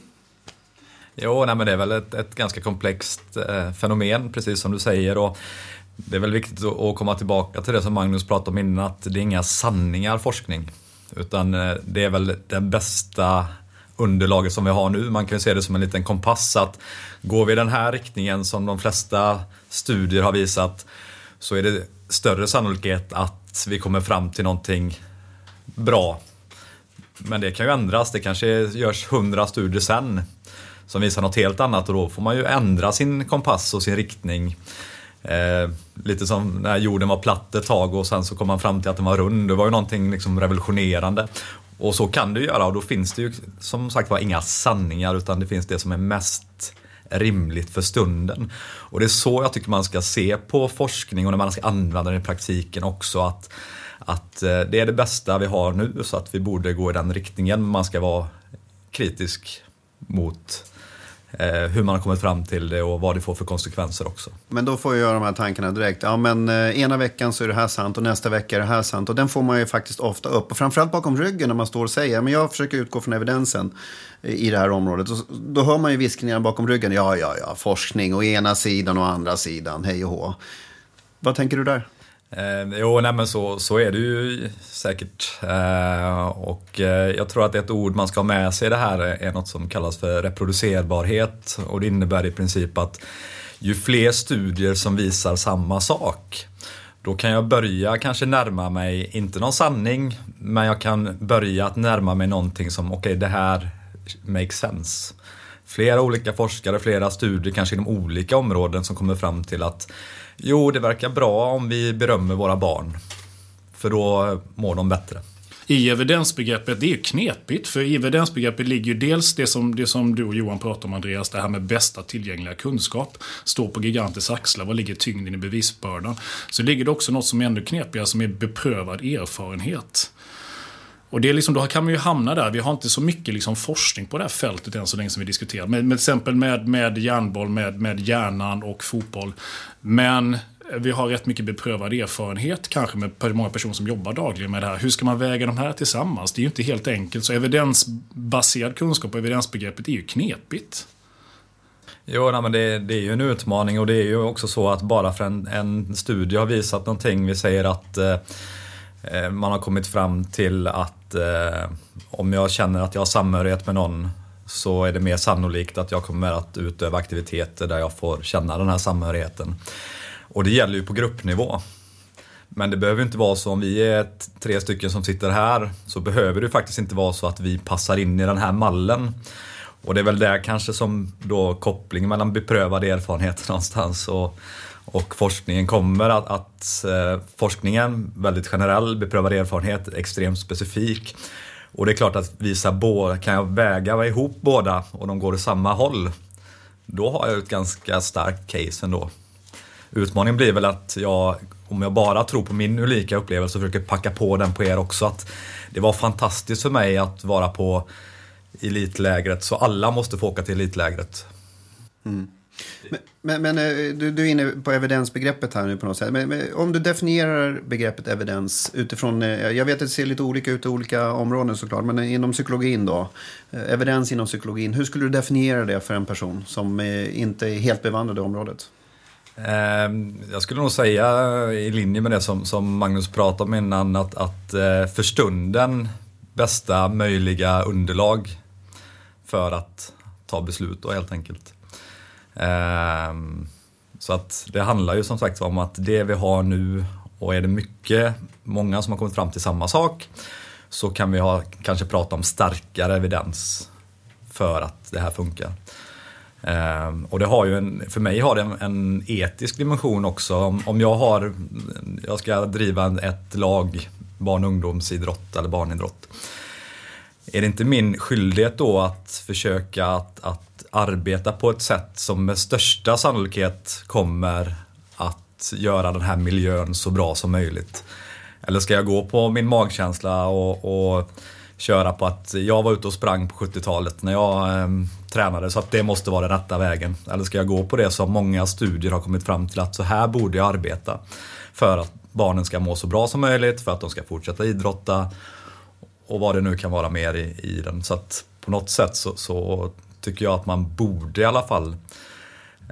Jo, nej, men det är väl ett, ett ganska komplext eh, fenomen, precis som du säger. Och det är väl viktigt att komma tillbaka till det som Magnus pratade om innan, att det är inga sanningar forskning. Utan eh, det är väl den bästa underlaget som vi har nu. Man kan ju se det som en liten kompass att går vi i den här riktningen som de flesta studier har visat så är det större sannolikhet att vi kommer fram till någonting bra. Men det kan ju ändras. Det kanske görs hundra studier sen som visar något helt annat och då får man ju ändra sin kompass och sin riktning. Eh, lite som när jorden var platt ett tag och sen så kom man fram till att den var rund. Det var ju någonting liksom revolutionerande. Och så kan du göra och då finns det ju som sagt var inga sanningar utan det finns det som är mest rimligt för stunden. Och det är så jag tycker man ska se på forskning och när man ska använda den i praktiken också. Att, att eh, det är det bästa vi har nu så att vi borde gå i den riktningen. Man ska vara kritisk mot Eh, hur man har kommit fram till det och vad det får för konsekvenser också. Men då får jag göra de här tankarna direkt. Ja, men eh, ena veckan så är det här sant och nästa vecka är det här sant. Och den får man ju faktiskt ofta upp. Och framförallt bakom ryggen när man står och säger, men jag försöker utgå från evidensen i det här området. Och då hör man ju viskningar bakom ryggen. Ja, ja, ja, forskning och ena sidan och andra sidan, hej och hå. Vad tänker du där? Eh, jo, nej, men så, så är det ju säkert. Eh, och eh, jag tror att ett ord man ska ha med sig i det här är något som kallas för reproducerbarhet. Och det innebär i princip att ju fler studier som visar samma sak, då kan jag börja kanske närma mig, inte någon sanning, men jag kan börja att närma mig någonting som, okej okay, det här makes sense. Flera olika forskare, flera studier, kanske inom olika områden som kommer fram till att Jo, det verkar bra om vi berömmer våra barn. För då mår de bättre. i evidensbegreppet, det är ju knepigt. För i evidensbegreppet ligger ju dels det som, det som du och Johan pratar om Andreas, det här med bästa tillgängliga kunskap. Står på giganters axlar, vad ligger tyngden i bevisbördan? Så ligger det också något som är ännu knepigare, som är beprövad erfarenhet. Och det är liksom, då kan man ju hamna där. Vi har inte så mycket liksom forskning på det här fältet än så länge som vi diskuterar. Med, med exempel med, med järnboll, med, med hjärnan och fotboll. Men vi har rätt mycket beprövad erfarenhet, kanske med många personer som jobbar dagligen med det här. Hur ska man väga de här tillsammans? Det är ju inte helt enkelt. Så evidensbaserad kunskap och evidensbegreppet är ju knepigt. Jo, nej, men det, det, är ju en utmaning och det är ju också så att bara för en, en studie har visat någonting, vi säger att eh, eh man har kommit fram till att eh, om jag känner att jag har samhörighet med någon så är det mer sannolikt att jag kommer att utöva aktiviteter där jag får känna den här samhörigheten. Och det gäller ju på gruppnivå. Men det behöver inte vara så om vi är tre stycken som sitter här så behöver det faktiskt inte vara så att vi passar in i den här mallen. Och det är väl där kanske som då kopplingen mellan beprövad erfarenhet <laughs> någonstans och, och forskningen kommer. Att, att eh, forskningen, väldigt generell, beprövad erfarenhet, extremt specifik. Och det är klart att visa båda, kan jag väga ihop båda och de går åt samma håll, då har jag ett ganska starkt case ändå. Utmaningen blir väl att jag, om jag bara tror på min unika upplevelse, försöker packa på den på er också. Att det var fantastiskt för mig att vara på elitlägret, så alla måste få åka till elitlägret. Mm. Men, men, eh, du, du är inne på evidensbegreppet här nu på något sätt. Men, men, om du definierar begreppet evidens utifrån, eh, jag vet att det ser lite olika ut i olika områden såklart, men inom psykologin då. Eh, evidens inom psykologin, hur skulle du definiera det för en person som inte är helt bevandrad i området? Ehm, jag skulle nog säga i linje med det som, som Magnus pratade om innan att, att för stunden bästa möjliga underlag för att ta beslut då helt enkelt. Ehm, så att det handlar ju som sagt om att det vi har nu och är det mycket, många som har kommit fram till samma sak så kan vi ha, kanske prata om starkare evidens för att det här funkar. Um, och det har ju en, för mig har det en, en etisk dimension också. Om, om, jag har, jag ska driva ett lag, barn och ungdomsidrott eller barnidrott. Är det inte min skyldighet då att försöka att, att arbeta på ett sätt som med största sannolikhet kommer att göra den här miljön så bra som möjligt? Eller ska jag gå på min magkänsla och, och köra på att jag var ute och sprang på 70-talet när jag eh, tränade så att det måste vara den rätta vägen. Eller ska jag gå på det som många studier har kommit fram till att så här borde jag arbeta för att barnen ska må så bra som möjligt, för att de ska fortsätta idrotta och vad det nu kan vara mer i, i den. Så att på något sätt så, så tycker jag att man borde i alla fall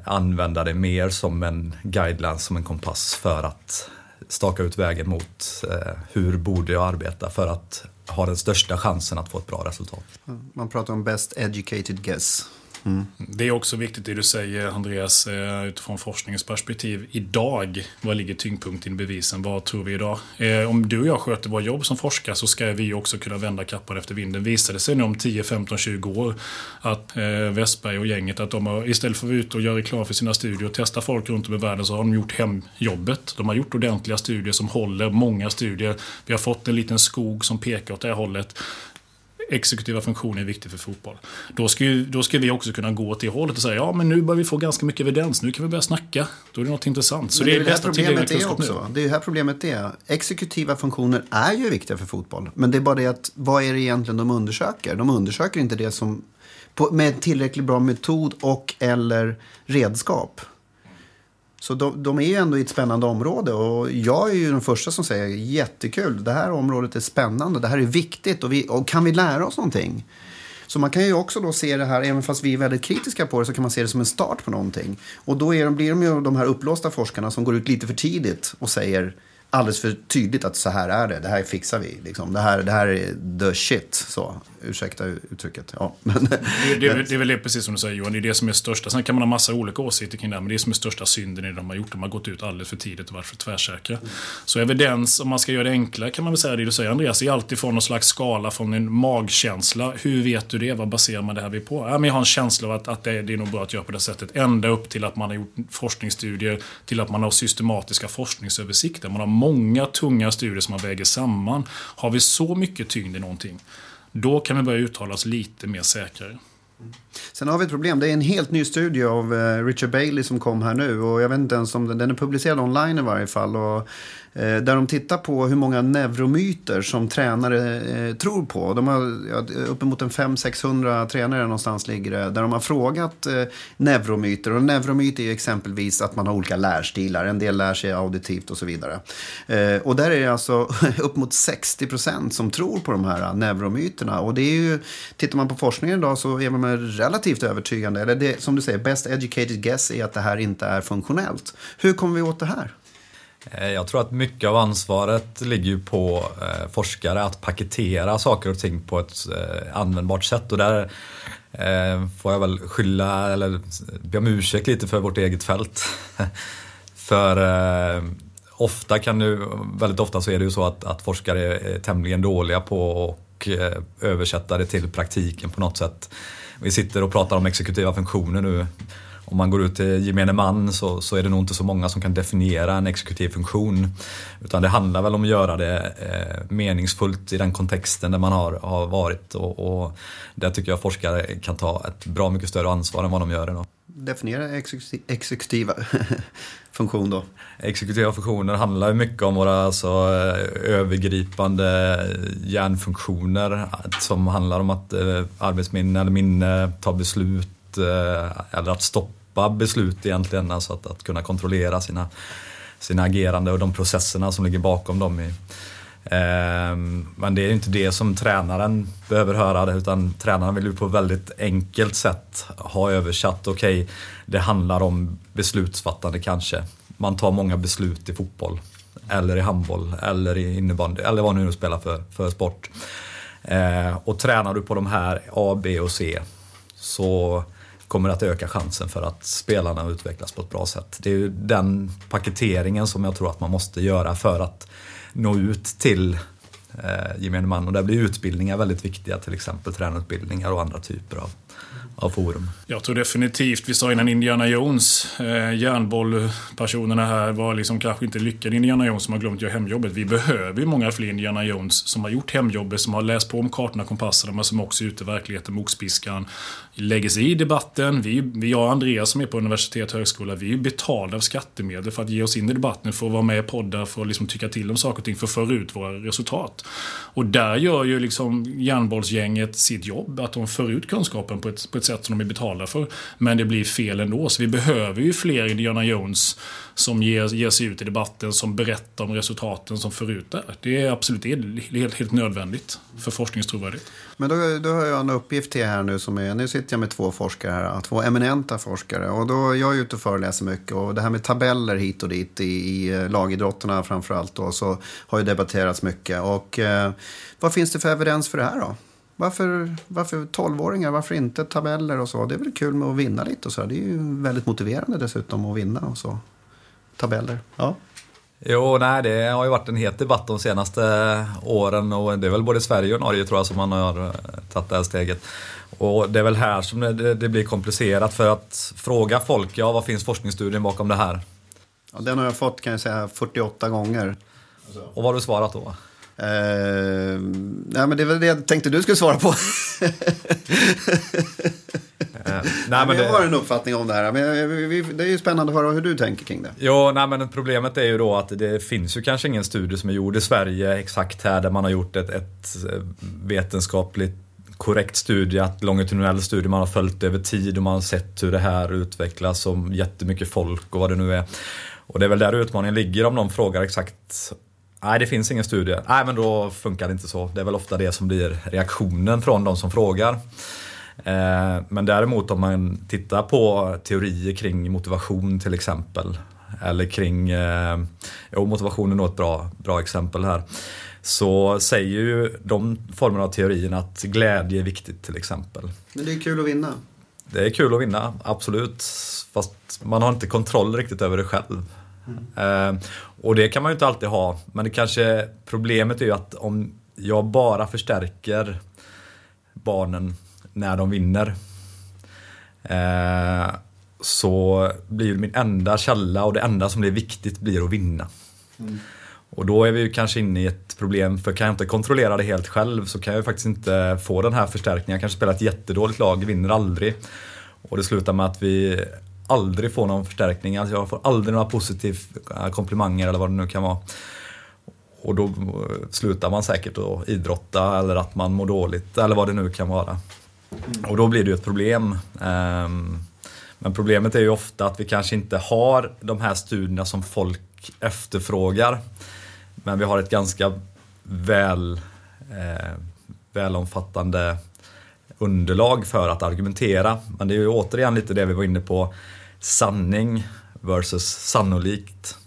använda det mer som en guideline, som en kompass för att staka ut vägen mot eh, hur borde jag arbeta för att ha den största chansen att få ett bra resultat. Man pratar om best educated guess. Mm. Det är också viktigt det du säger Andreas eh, utifrån forskningens perspektiv. Idag, var ligger tyngdpunkten i bevisen? Vad tror vi idag? Eh, om du och jag sköter vårt jobb som forskare så ska vi också kunna vända kappan efter vinden. Visar det sig nu om 10, 15, 20 år att eh, Westberg och gänget att de har istället för att vara ute och göra reklam för sina studier och testa folk runt om i världen så har de gjort hemjobbet. De har gjort ordentliga studier som håller, många studier. Vi har fått en liten skog som pekar åt det här hållet exekutiva funktioner är viktigt för fotboll. Då ska, ju, då ska vi också kunna gå åt det hållet och säga ja men nu börjar vi få ganska mycket evidens, nu kan vi börja snacka. Då är det något intressant. Så det, det är det här problemet är också. Nu. Det är här problemet är. Exekutiva funktioner är ju viktiga för fotboll. Men det är bara det att vad är det egentligen de undersöker? De undersöker inte det som på, med tillräckligt bra metod och eller redskap. Så de, de, är ju ändå i ett spännande område och jag är ju den första som säger jättekul, det här området är spännande, det här är viktigt och, vi, och kan vi lära oss någonting? Så man kan ju också då se det här, även fast vi är väldigt kritiska på det, så kan man se det som en start på någonting. Och då är de, blir de ju de här upplåsta forskarna som går ut lite för tidigt och säger alldeles för tydligt att så här är det, det här fixar vi. Liksom. Det, här, det här är the shit. Så, ursäkta uttrycket. Ja, <laughs> men, det, det, det, är väl det precis som du säger Johan, det är det som är största. Sen kan man ha massa olika åsikter kring det här, men det är som är största synden i det de har gjort. De har gått ut alldeles för tidigt och varit för tvärsäkra. Mm. Så evidens, om man ska göra det enklare kan man väl säga det du säger Andreas, är alltid från någon slags skala från en magkänsla. Hur vet du det? Vad baserar man det här på? Ja, men jag har en känsla av att, att det, det är nog bra att göra på det sättet. Ända upp till att man har gjort forskningsstudier, till att man har systematiska forskningsöversikter. Man har många tunga studier som man väger samman. Har vi så mycket tyngd i någonting, då kan vi börja uttala oss lite mer säkrare. Sen har vi ett problem. Det är en helt ny studie av eh, Richard Bailey som kom här nu. Och jag vet inte ens om den, den är publicerad online i varje fall. Och Eh, där de tittar på hur många neuromyter som tränare eh, tror på. De har uppemot en 500-600 tränare någonstans ligger det. Där de har frågat eh, neuromyter. Och neuromyter är exempelvis att man har olika lärstilar. En del lär sig auditivt och så vidare. Och där är det alltså <laughs> uppemot 60 procent som tror på de här neuromyterna. Och det är ju, tittar man på forskningen idag så är man relativt övertygande. Eller det, som du säger, best educated guess är att det här inte är funktionellt. Hur kommer vi åt det här? Eh, jag tror att mycket av ansvaret ligger på eh, forskare att paketera saker och ting på ett eh, användbart sätt. Och där får jag väl skylla, eller be om ursäkt lite för vårt eget fält. <laughs> för ofta kan du, väldigt ofta så är det ju så att, att forskare är tämligen dåliga på att översätta det till praktiken på något sätt. Vi sitter och pratar om exekutiva funktioner nu om man går ut till gemene man så, så är det nog inte så många som kan definiera en exekutiv funktion. Utan det handlar väl om att göra det eh, meningsfullt i den kontexten där man har, har varit. Och, och där tycker jag forskare kan ta ett bra mycket större ansvar än vad de gör idag. Definiera exekutiva <laughs> funktion då? Exekutiva funktioner handlar mycket om våra alltså, övergripande hjärnfunktioner som handlar om att eh, arbetsminne eller minne, ta beslut eh, eller att stoppa stoppa beslut egentligen, alltså att, att kunna kontrollera sina, sina agerande och de processerna som ligger bakom dem. I, eh, men det är inte det som tränaren behöver höra utan tränaren vill ju på väldigt enkelt sätt ha översatt, okej, okay, det handlar om beslutsfattande kanske. Man tar många beslut i fotboll eller i handboll eller i innebandy eller vad nu spelar för, för sport. Eh, och tränar du på de här A, B och C så kommer att öka chansen för att spelarna utvecklas på ett bra sätt. Det är ju den paketeringen som jag tror att man måste göra för att nå ut till eh, gemene man. Och där blir utbildningar väldigt viktiga, till exempel tränarutbildningar och andra typer av av forum. Jag tror definitivt, vi sa innan Indiana Jones, eh, järnbollpersonerna här var liksom kanske inte lyckade Indiana Jones som har glömt göra hemjobbet. Vi behöver ju många fler Indiana Jones som har gjort hemjobbet, som har läst på om kartorna och kompasserna, men som också är ute i verkligheten med oxpiskan. Lägger sig i debatten. Vi, vi jag och Andreas som är på universitet och högskola, vi är betalda av skattemedel för att ge oss in i debatten, för att vara med i poddar, för att liksom tycka till om saker och ting, för att föra ut våra resultat. Och där gör ju liksom järnbollsgänget sitt jobb, att de för ut kunskapen på ett, på ett sätt som de är betalda för. Men det blir fel ändå. Så vi behöver ju fler Indiana Jones som ger, ger sig ut i debatten, som berättar om resultaten, som för ut det. Det är absolut det är helt, helt nödvändigt för forskningstrovärdighet. Men då, då har jag en uppgift till er här nu som är, nu sitter jag med två forskare här, två eminenta forskare. Och då, jag är ute och föreläser mycket och det här med tabeller hit och dit i, i eh, lagidrotterna framförallt då, så har ju debatterats mycket. Och eh, vad finns det för evidens för det här då? Varför, varför 12-åringar, varför inte tabeller och så? Det är väl kul med att vinna lite och så. Det är ju väldigt motiverande dessutom att vinna och så. Tabeller, ja. Jo, nej, det har ju varit en het debatt de senaste åren och det är väl både Sverige och Norge tror jag som man har eh, tagit det här steget. Och det är väl här som det, det blir komplicerat för att fråga folk, ja vad finns forskningsstudien bakom det här? Ja, den har jag fått kan jag säga 48 gånger. Och vad har du svarat då? Uh, nej, men det var det jag tänkte du skulle svara på. <laughs> uh, nej, men det... Jag har en uppfattning om det här. Men det är ju spännande att höra hur du tänker kring det. Jo, nej, men problemet är ju då att det finns ju kanske ingen studie som är gjord i Sverige exakt här där man har gjort ett, ett vetenskapligt korrekt studie, att longitudinell studie, man har följt över tid och man har sett hur det här utvecklas som jättemycket folk och vad det nu är. Och det är väl där utmaningen ligger om någon frågar exakt Nej, det finns ingen studie. Nej, men då funkar det inte så. Det är väl ofta det som blir reaktionen från de som frågar. Eh, men däremot om man tittar på teorier kring motivation till exempel. Eller kring, eh, jo motivation är nog ett bra, bra exempel här. Så säger ju de formerna av teorierna att glädje är viktigt till exempel. Men det är kul att vinna. Det är kul att vinna, absolut. Fast man har inte kontroll riktigt över det själv. Mm. Eh, och det kan man ju inte alltid ha. Men det kanske, problemet är ju att om jag bara förstärker barnen när de vinner. Eh, så blir min enda källa och det enda som blir viktigt blir att vinna. Mm. Och då är vi ju kanske inne i ett problem, för kan jag inte kontrollera det helt själv så kan jag ju faktiskt inte få den här förstärkningen. Jag kanske spelar ett jättedåligt lag, vinner aldrig. Och det slutar med att vi aldrig får någon förstärkning. Alltså jag får aldrig några positiva eh, komplimanger eller vad det nu kan vara. Och då eh, slutar man säkert att idrotta eller att man mår dåligt eller vad det nu kan vara. Och då blir det ju ett problem. Ehm, men problemet är ju ofta att vi kanske inte har de här studierna som folk efterfrågar. Men vi har ett ganska väl, eh, välomfattande underlag för att argumentera. Men det är ju återigen lite det vi var inne på. Sanning versus sannolikt.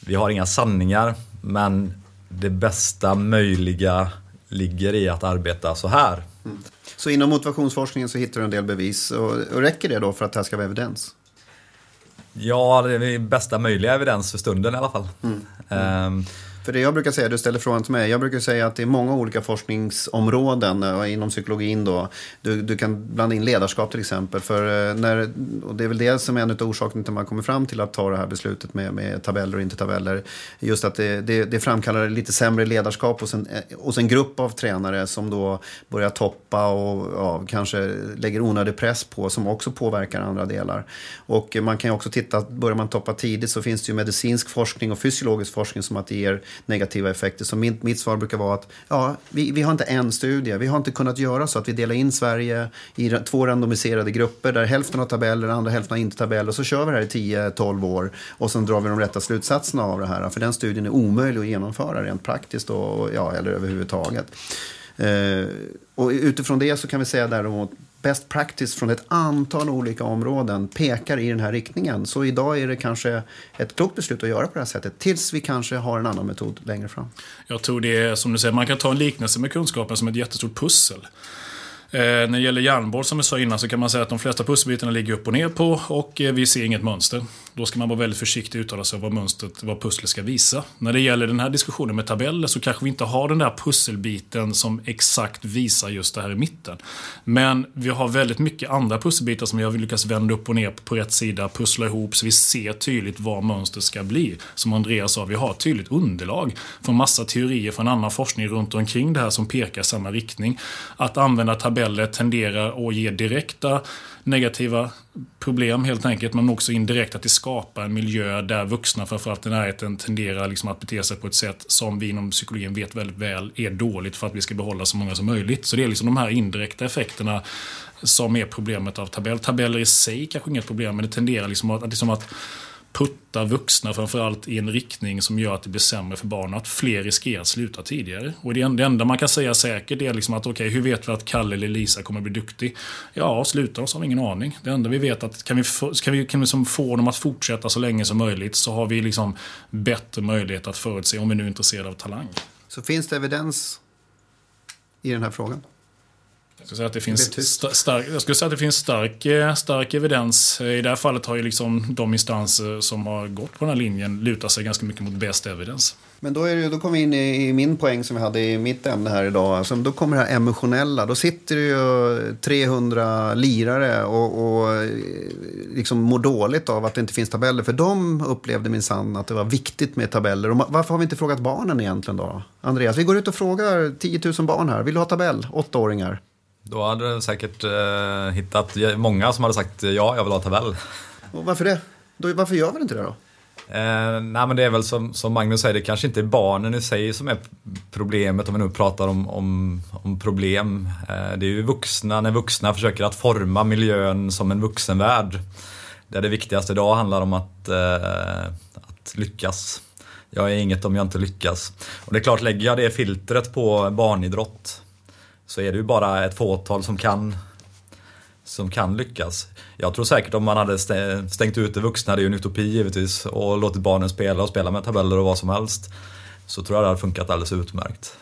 Vi har inga sanningar, men det bästa möjliga ligger i att arbeta så här. Mm. Så inom motivationsforskningen så hittar du en del bevis. Och, och räcker det då för att det här ska vara evidens? Ja, det är bästa möjliga evidens för stunden i alla fall. Mm. Mm. För det jag brukar säga, du ställer frågan till mig, jag brukar säga att det är många olika forskningsområden eh, inom psykologin då. Du, du kan blanda in ledarskap till exempel. För eh, när, och det är väl det som är en av orsakerna till att man kommer fram till att ta det här beslutet med, med tabeller och inte tabeller. Just att det, det, det framkallar lite sämre ledarskap hos en, eh, hos en grupp av tränare som då börjar toppa och ja, kanske lägger onödig press på som också påverkar andra delar. Och man kan ju också titta, börjar man toppa tidigt så finns det ju medicinsk forskning och fysiologisk forskning som att det ger negativa effekter. Så mitt, mitt svar brukar vara att ja, vi, vi har inte en studie. Vi har inte kunnat göra så att vi delar in Sverige i två randomiserade grupper där hälften har tabeller, andra hälften har inte tabeller. Och så kör vi det här i 10-12 år och sen drar vi de rätta slutsatserna av det här. För den studien är omöjlig att genomföra rent praktiskt och, ja, eller överhuvudtaget. Uh, och utifrån det så kan vi säga däremot best practice från ett antal olika områden pekar i den här riktningen. Så idag är det kanske ett klokt beslut att göra på det här sättet tills vi kanske har en annan metod längre fram. Jag tror det är som du säger, man kan ta en liknelse med kunskapen som ett jättestort pussel. Eh, när det gäller järnboll som jag sa innan så kan man säga att de flesta pusselbitarna ligger upp och ner på och eh, vi ser inget mönster. Då ska man vara väldigt försiktig och uttala sig om vad mönstret, vad pusslet ska visa. När det gäller den här diskussionen med tabeller så kanske vi inte har den där pusselbiten som exakt visar just det här i mitten. Men vi har väldigt mycket andra pusselbitar som vi har lyckats vända upp och ner på rätt sida, pussla ihop så vi ser tydligt vad mönstret ska bli. Som Andreas sa, vi har ett tydligt underlag från massa teorier från annan forskning runt omkring det här som pekar i samma riktning. Att använda tabeller tenderar att ge direkta negativa problem helt enkelt, men också indirekt att det skapar en miljö där vuxna, framförallt i närheten, tenderar liksom att bete sig på ett sätt som vi inom psykologin vet väldigt väl är dåligt för att vi ska behålla så många som möjligt. Så det är liksom de här indirekta effekterna som är problemet av tabell. Tabeller i sig kanske inget problem, men det tenderar liksom att, liksom att putta vuxna framförallt i en riktning som gör att det blir sämre för barnen. Att fler riskerar att sluta tidigare. Och det enda man kan säga säkert är liksom att okej, okay, hur vet vi att Kalle eller Lisa kommer bli duktig? Ja, sluta oss har vi ingen aning. Det enda vi vet är att kan vi, få, kan vi, kan vi liksom få dem att fortsätta så länge som möjligt så har vi liksom bättre möjlighet att förutse om vi nu är intresserade av talang. Så finns det evidens i den här frågan? Jag skulle säga att det finns, stark, jag skulle säga att det finns stark, stark evidens. I det här fallet har ju liksom de instanser som har gått på den här linjen lutat sig ganska mycket mot best evidence. Men då, är det, då kommer vi in i, min poäng som vi hade i mitt ämne här idag. Alltså, då kommer det här emotionella. Då sitter det ju 300 lirare och, och eh, liksom mår dåligt av att det inte finns tabeller. För de upplevde minsann att det var viktigt med tabeller. Och varför har vi inte frågat barnen egentligen då? Andreas, vi går ut och frågar 10 000 barn här. Vill du ha tabell? Åttaåringar. Då hade du säkert eh, hittat många som hade sagt ja, jag vill ha tabell. Och varför det? Då, varför gör vi inte det då? Eh, nej men det är väl som, som Magnus säger, det kanske inte är barnen i sig som är problemet om vi nu pratar om, om, om problem. Eh, det är ju vuxna, när vuxna försöker att forma miljön som en vuxenvärld. Där det viktigaste idag handlar om att, eh, att lyckas. Jag är inget om jag inte lyckas. Och det är klart, lägger jag det filtret på barnidrott så är det ju bara ett fåtal som kan, som kan lyckas. Jag tror säkert om man hade stängt ute vuxna, det är ju en utopi givetvis, och låtit barnen spela och spela med tabeller och vad som helst, så tror jag det hade funkat alldeles utmärkt.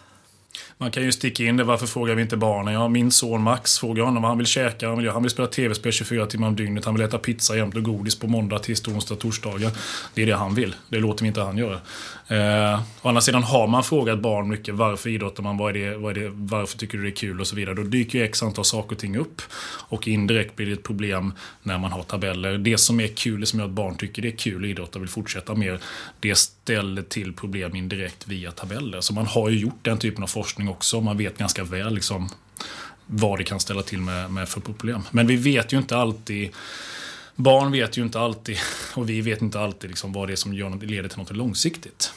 Man kan ju sticka in det, varför frågar vi inte barnen? Ja, min son Max, frågar honom vad han vill käka, han vill, han vill spela tv-spel 24 timmar om dygnet, han vill äta pizza jämt och godis på måndag, tisdag, onsdag, torsdagar. Det är det han vill. Det låter vi inte han göra. Eh, å andra sidan har man frågat barn mycket, varför idrottar man, vad är det, vad är det, varför tycker du det är kul och så vidare. Då dyker ju x antal saker och ting upp. Och indirekt blir det ett problem när man har tabeller. Det som är kul, det som gör att barn tycker det är kul att idrotta och vill fortsätta mer, det ställer till problem indirekt via tabeller. Så man har ju gjort den typen av forskning också. Man vet ganska väl liksom vad det kan ställa till med, med för problem. Men vi vet ju inte alltid Barn vet ju inte alltid, <laughs> och vi vet inte alltid liksom vad det är som gör, leder till något långsiktigt.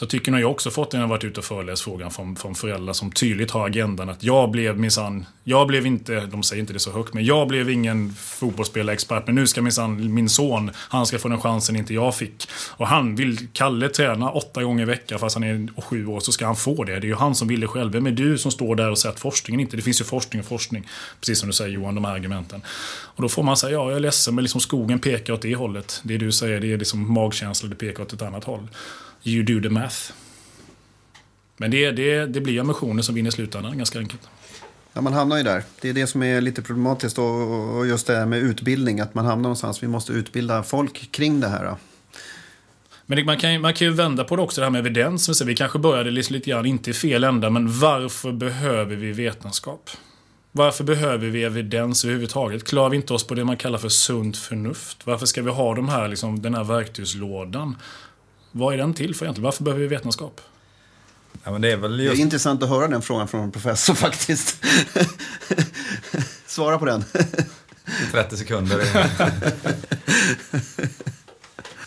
Så tycker nog jag också fått när jag varit ute och föreläst frågan från, från föräldrar som tydligt har agendan att jag blev minsann, jag blev inte, de säger inte det så högt, men jag blev ingen fotbollsspelarexpert, men nu ska minsann min son, han ska få den chansen inte jag fick. Och han vill, Kalle träna åtta gånger i veckan fast han är sju år, så ska han få det. Det är ju han som vill det själv. Vem är du som står där och säger att forskningen inte, det finns ju forskning och forskning. Precis som du säger Johan, de här argumenten. Och då får man säga, ja jag är ledsen, men liksom skogen pekar åt det hållet. Det du säger, det är liksom magkänsla, det pekar åt ett annat håll. You do the math. Men det, det, det blir emotioner som vinner i slutändan, ganska enkelt. Ja, man hamnar ju där. Det är det som är lite problematiskt och, just det här med utbildning, att man hamnar någonstans. Vi måste utbilda folk kring det här. Men det, man, kan, man kan ju vända på det också, det här med evidens. Vi kanske började lite grann, inte i fel ända, men varför behöver vi vetenskap? Varför behöver vi evidens överhuvudtaget? Klarar vi inte oss på det man kallar för sunt förnuft? Varför ska vi ha de här, liksom, den här verktygslådan? Vad är den till för egentligen? Varför behöver vi vetenskap? Ja, men det, är väl just... det är intressant att höra den frågan från en professor <laughs> faktiskt. Svara på den. 30 sekunder.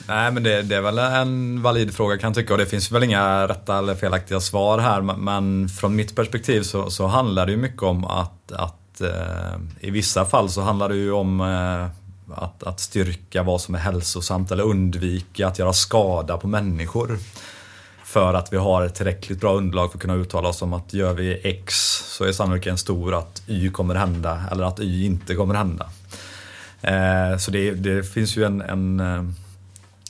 Nej, men det, det, är väl en valid fråga kan jag tycka och det finns väl inga rätta eller felaktiga svar här. Men från mitt perspektiv så, så handlar det ju mycket om att, att eh, i vissa fall så handlar det ju om eh, att, att styrka vad som är hälsosamt eller undvika att göra skada på människor. För att vi har ett tillräckligt bra underlag för att kunna uttala oss om att gör vi X så är sannolikheten stor att Y kommer hända eller att Y inte kommer hända. Eh, så det, det, finns ju en, en eh,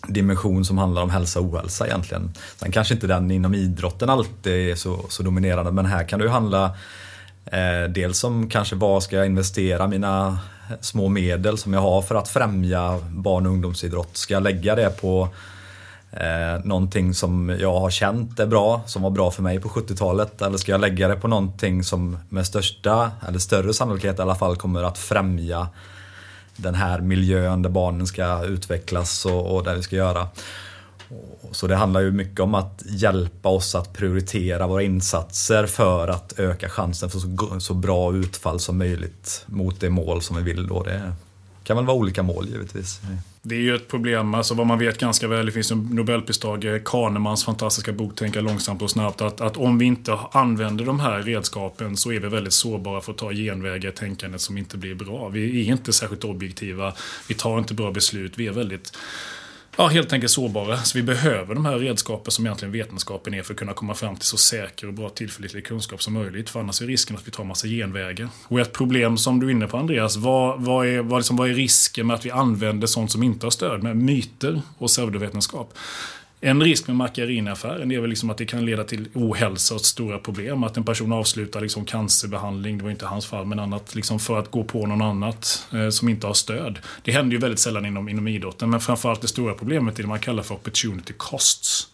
dimension som handlar om hälsa och ohälsa egentligen. Sen kanske inte den inom idrotten alltid är så, så dominerande men här kan det ju handla eh, dels om kanske vad ska jag investera mina små medel som jag har för att främja barn och ungdomsidrott. Ska jag lägga det på eh, någonting som jag har känt är bra, som var bra för mig på 70-talet? Eller ska jag lägga det på någonting som med största, eller större sannolikhet i alla fall, kommer att främja den här miljön där barnen ska utvecklas och, och där vi ska göra. Så det handlar ju mycket om att hjälpa oss att prioritera våra insatser för att öka chansen för så, så bra utfall som möjligt mot det mål som vi vill. Då. Det kan väl vara olika mål givetvis. Det är ju ett problem, alltså vad man vet ganska väl, det finns en nobelpristagare, Kahnemans fantastiska bok Tänka långsamt och snabbt, att, att om vi inte använder de här redskapen så är vi väldigt sårbara för att ta genvägar i tänkandet som inte blir bra. Vi är inte särskilt objektiva, vi tar inte bra beslut, vi är väldigt ja, helt enkelt sårbara. Så vi behöver de här redskapen som egentligen vetenskapen är för att kunna komma fram till så säker och bra tillförlitlig kunskap som möjligt. För annars är risken att vi tar massa genvägar. Och ett problem som du är inne på Andreas, vad, vad, är, vad, liksom, vad är risken med att vi använder sånt som inte har stöd? Med myter och pseudovetenskap. En risk med Macchiarini-affären är väl liksom att det kan leda till ohälsa och stora problem. Att en person avslutar liksom cancerbehandling, det var inte hans fall, men annat liksom för att gå på någon annat eh, som inte har stöd. Det händer ju väldigt sällan inom, inom idrotten, men framförallt det stora problemet är det man kallar för opportunity costs.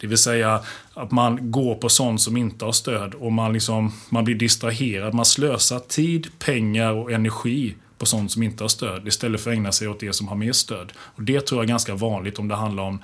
Det vill säga att man går på sånt som inte har stöd och man, liksom, man blir distraherad. Man slösar tid, pengar och energi på sånt som inte har stöd istället för att ägna sig åt det som har mer stöd. Och det tror jag är ganska vanligt om det handlar om